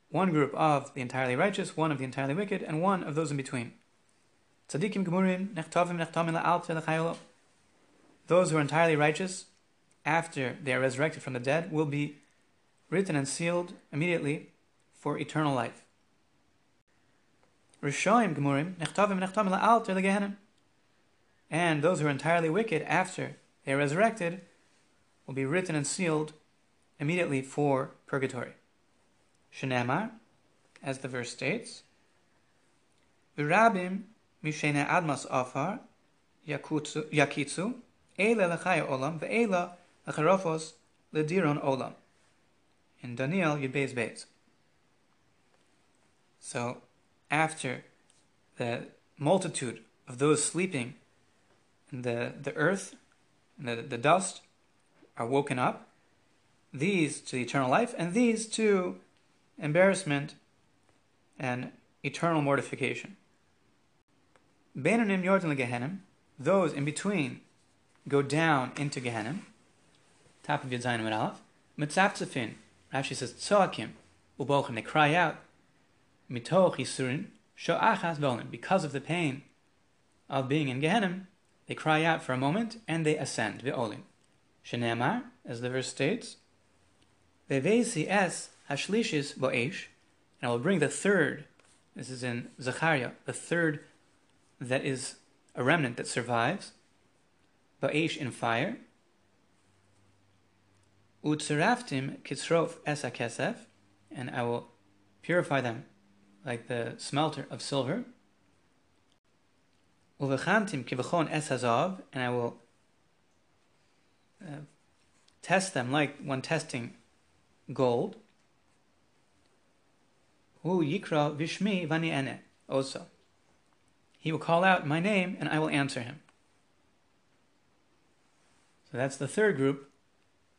One group of the entirely righteous, one of the entirely wicked, and one of those in between. Tzadikim gemurim nechtavim nechtamim la'alter l'chayolo. Those who are entirely righteous after they are resurrected from the dead will be written and sealed immediately for eternal life. Rishoim Gemurim La'alter Legehenim. And those who are entirely wicked after they are resurrected will be written and sealed immediately for purgatory. Shenamar, as the verse states, Virabim Mishena Admas Yakitsu Eile Lechaya Olam Ve'ela Lecharofos Lediron Olam. In Daniel Yudbeis Beis. So, after the multitude of those sleeping in the, the earth the, the dust are woken up, these to eternal life, and these to embarrassment and eternal mortification. Beinanim Yordan Gehenim, those in between go down into Gehenim, top of Yadzayin and Aleph, Mitzafzafin, Rashi says, Tzoakim, Ubochim, they cry out, mitoch yisurin sho'achas dolim. Because of the pain of being in Gehenim, they cry out for a moment and they ascend, ve'olim. Shenemar, as the verse states, ve'vesi es hashlishis bo'esh, and I will bring the third, this is in Zechariah, the third that is a remnant that survives, bo'esh in fire, utzeraftim kitzrof es kesef, and I will purify them like the smelter of silver. Uvechantim kivachon es hazav, and I will uh, test them like when testing gold. Hu yikra vishmi vani ene also. He will call out my name, and I will answer him. That's the third group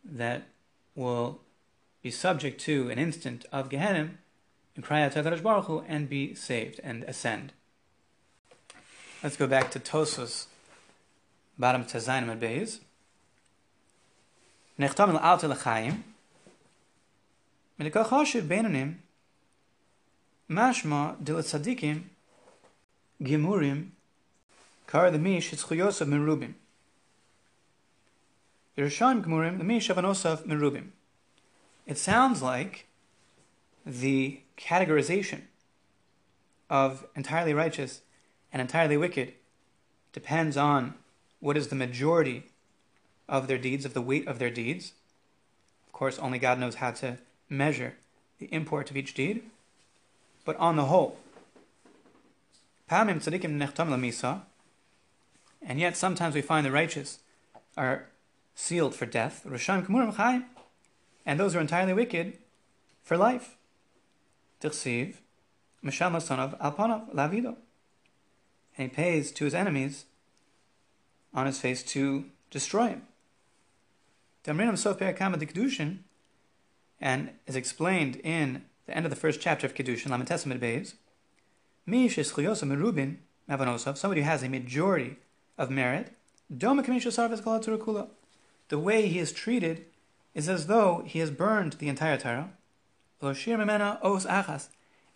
that will be subject to an instant of Gehenim and cry out to HaKadosh Baruch and be saved and ascend. Let's go back to Tosfos, bottom to Zainim Beis. Nechtam el alte lechayim. Melekach hoshiv beinonim. Mashma dil tzadikim. Gimurim. Kar the mish the merubim. It sounds like the categorization of entirely righteous and entirely wicked depends on what is the majority of their deeds, of the weight of their deeds. Of course, only God knows how to measure the import of each deed. But on the whole, and yet sometimes we find the righteous are sealed for death, and those who are entirely wicked for life. Tichsiv, Mishal son of Alpanov, Lavido. And he pays to his enemies on his face to destroy him. Damrinam Sof Perakama de Kedushin, and is explained in the end of the first chapter of Kedushin, Lamentesim Beis, Mi Sheschuyosa Merubin, Mavanosov, somebody who has a majority of merit, Doma Kamisha Sarvas Galaturakula. The way he is treated is as though he has burned the entire Torah,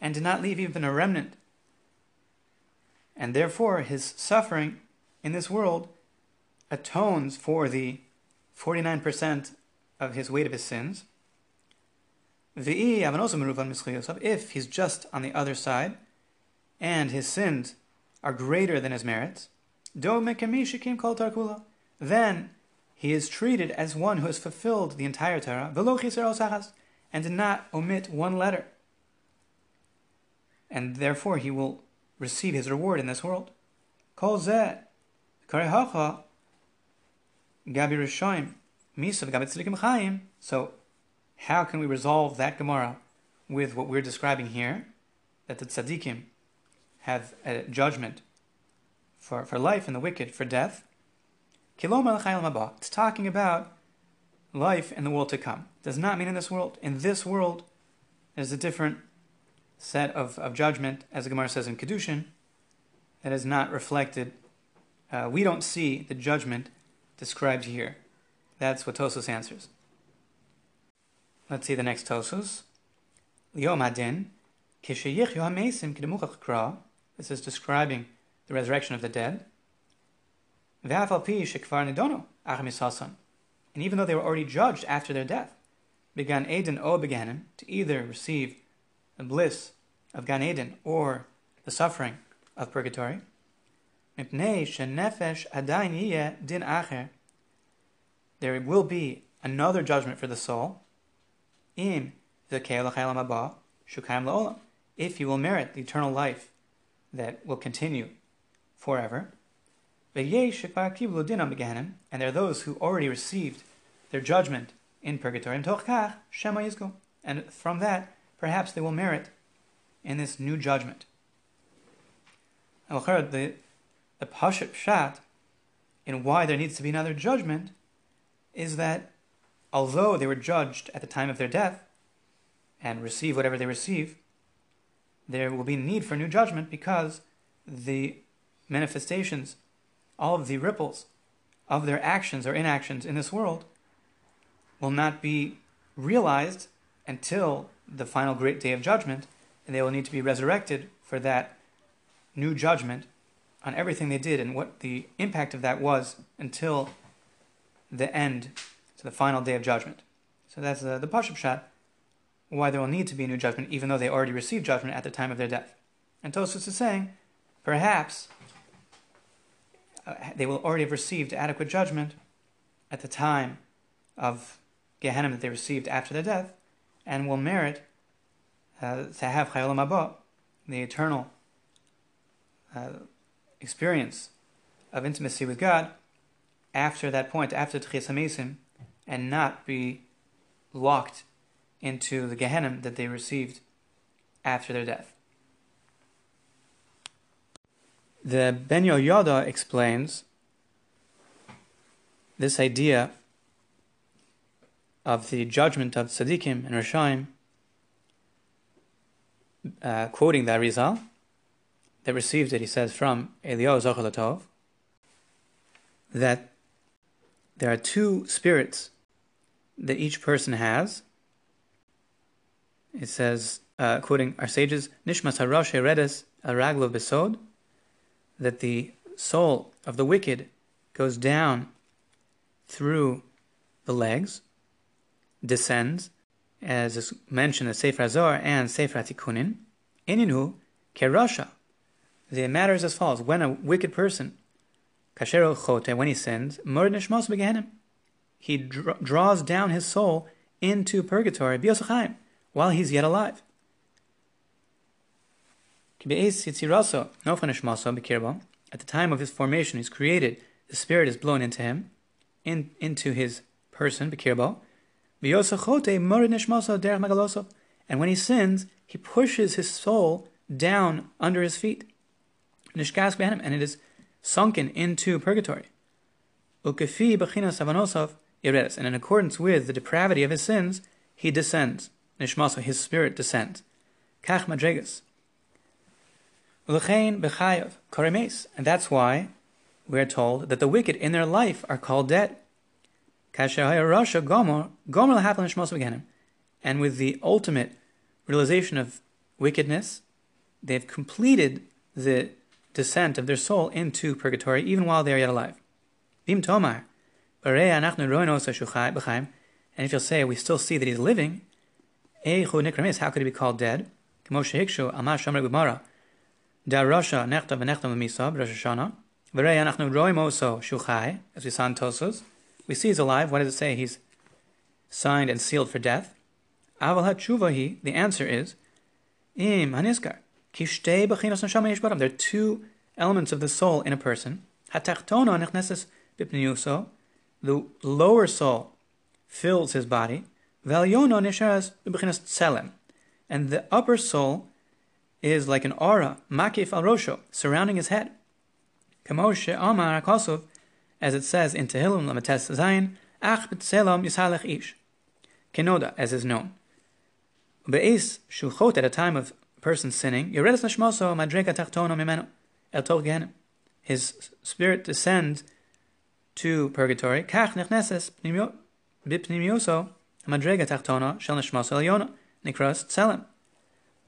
and did not leave even a remnant. And therefore, his suffering in this world atones for the 49% of his weight of his sins. If he's just on the other side, and his sins are greater than his merits, then he is treated as one who has fulfilled the entire Torah, and did not omit one letter. And therefore he will receive his reward in this world. Kol gabi. So, how can we resolve that Gemara with what we're describing here? That the tzaddikim have a judgment for, for life and the wicked for death. It's talking about life in the world to come. It Does not mean in this world. In this world, there's a different set of, of judgment, as the Gemara says in Kedushin, that is not reflected. Uh, we don't see the judgment described here. That's what Tosfos answers. Let's see the next Adin, This is describing the resurrection of the dead. And even though they were already judged after their death, began Eden o beganim to either receive the bliss of Gan Eden or the suffering of purgatory. There will be another judgment for the soul. in Im if you will merit the eternal life that will continue forever. And there are those who already received their judgment in purgatory. And from that, perhaps they will merit in this new judgment. The, the Pashat Pshat in why there needs to be another judgment is that although they were judged at the time of their death and receive whatever they receive, there will be need for new judgment because the manifestations, all of the ripples of their actions or inactions in this world will not be realized until the final great day of judgment, and they will need to be resurrected for that new judgment on everything they did and what the impact of that was until the end, to the final day of judgment. So that's uh, the Pashup Shot, why there will need to be a new judgment, even though they already received judgment at the time of their death. And Tosfos is saying, perhaps they will already have received adequate judgment at the time of Gehenna that they received after their death, and will merit uh, to have Chayolam Abba, the eternal uh, experience of intimacy with God after that point, after Tchias and not be locked into the Gehenna that they received after their death. The Ben Yehoyada explains this idea of the judgment of tzaddikim and rashaim, uh, quoting the Arizal, that received it, he says, from Eliyahu Zochalatov, that there are two spirits that each person has. It says, uh, quoting our sages, Nishmas Harosh Eredes Araglo Besod, that the soul of the wicked goes down through the legs, descends, as is mentioned in Sefer Azor and Sefer Atikunin, Ininu Kerasha. The matter is as follows: When a wicked person, Kasher Chote, when he sins, Murd Nishmos Begehenim, he dr- draws down his soul into purgatory, while he's yet alive. At the time of his formation, he's created, the spirit is blown into him, in, into his person. And when he sins, he pushes his soul down under his feet. And it is sunken into purgatory. And in accordance with the depravity of his sins, he descends. His spirit descends. And that's why we are told that the wicked in their life are called dead. And with the ultimate realization of wickedness, they've completed the descent of their soul into purgatory even while they are yet alive. And if you'll say we still see that he's living, how could he be called dead? Darasha nechta v'nechta v'misa b'Rosh Hashanah. V'rei anachnu roim oso shuchai, as we saw in Tosfos. We see he's alive. What does it say? He's signed and sealed for death. Aval hatshuvahi, the answer is, im haniskar, ki shtei b'chinos neshama yesh There are two elements of the soul in a person. Hatachtono nechneses b'pniuso, the lower soul fills his body. V'alyono nisharas b'chinos tselem, and the upper soul is like an aura, makif al rosho, surrounding his head. Kamoshe Amar Akosov, as it says in Tehillim Lamates Zayin, Ach b'tselam yisalech ish. Kenoda, as is known. Be'is shuchot at a time of person sinning, Yeredes nashmoso madrega tachtono mimeno, el tol His spirit descends to purgatory. Kach nechneses b'pnimioso madrega tachtono shel el yona, nikras tselem.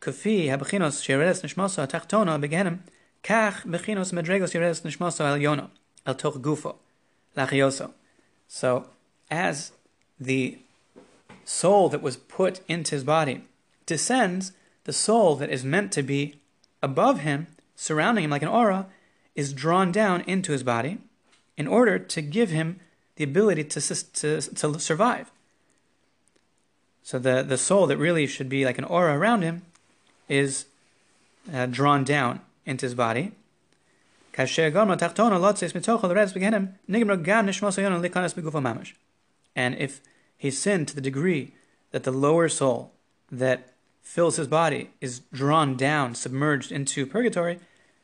כפי הבחינות שירדס נשמוסו התחתונו בגהנם, כך בחינות מדרגos ירדס נשמוסו העליונו, אל תוך גופו, לאחיוסו. So, as the soul that was put into his body descends, the soul that is meant to be above him, surrounding him like an aura, is drawn down into his body in order to give him the ability to, to, to survive. So the, the soul that really should be like an aura around him is uh, drawn down into his body. And if he sinned to the degree that the lower soul that fills his body is drawn down, submerged into purgatory,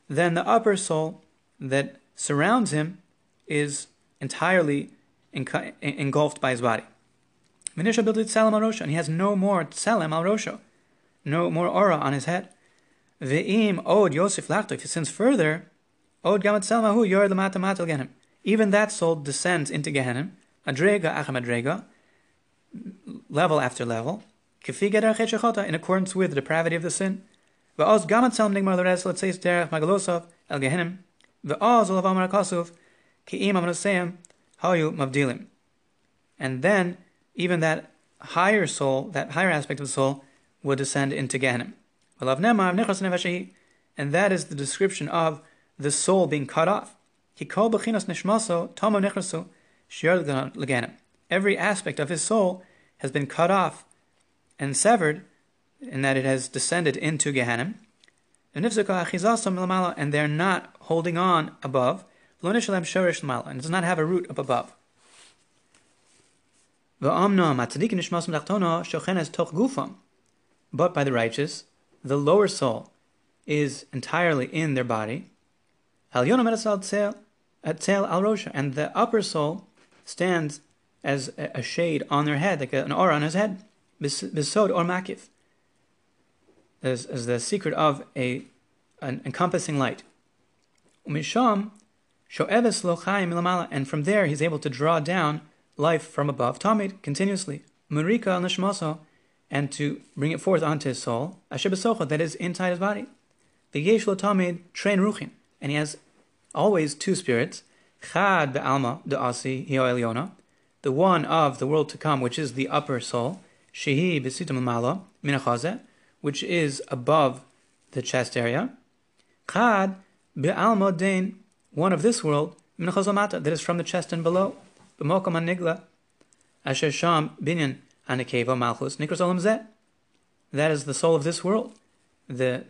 then the upper soul that surrounds him is entirely engulfed by his body. And he has no more tselem al rosho, no more aura on his head. Ve'im od Yosef lachto, if he sins further, od gamat selmahu yor lamata matal gehenim. Even that soul descends into Gehenim, adrega acham adrega, level after level, in accordance with the depravity of the sin. Ve'oz gamat selm nigmar l'res l'tzeis derech magalosov el Gehenim, ve'oz olav amar akosov, ki'im amanoseim, hayu mavdilim. And then, even that higher soul, that higher aspect of the soul, will descend into Gehenim. And that is the description of the soul being cut off. Every aspect of his soul has been cut off and severed, in that it has descended into Gehenna. And they're not holding on above, and does not have a root up above. But by the righteous, the lower soul is entirely in their body. And the upper soul stands as a shade on their head, like an aura on his head. Bisod or makif. As, as the secret of a an encompassing light. And from there he's able to draw down life from above, Tamid, continuously. Murika al and to bring it forth onto his soul, asher that is inside his body. The yeshlo tamid train ruchin, and he has always two spirits, chad be'alma de asi hio the one of the world to come, which is the upper soul, shehi besitum malo minachazeh, which is above the chest area, chad be'alma dein, one of this world, minachazamata, that is from the chest and below, b'mokom anigla, asher sham binyan Anakeva Malchus Nikros Olam Zeh. That is the soul of this world, the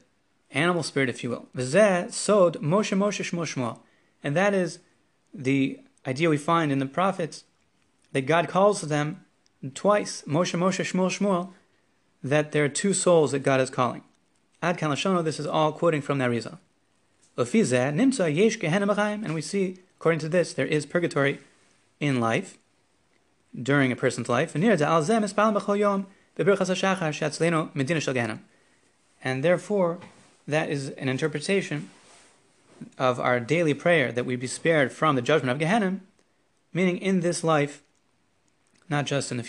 animal spirit, if you will. V'zeh Sod Moshe Moshe Shmo. And that is the idea we find in the prophets that God calls them twice, Moshe Moshe Shmuel Shmuel, that there are two souls that God is calling. Ad Kalashono, this is all quoting from. Nimsa Yesh And we see, according to this, there is purgatory in life during a person's life. And therefore, that is an interpretation of our daily prayer that we be spared from the judgment of Gehenna, meaning in this life, not just in the future.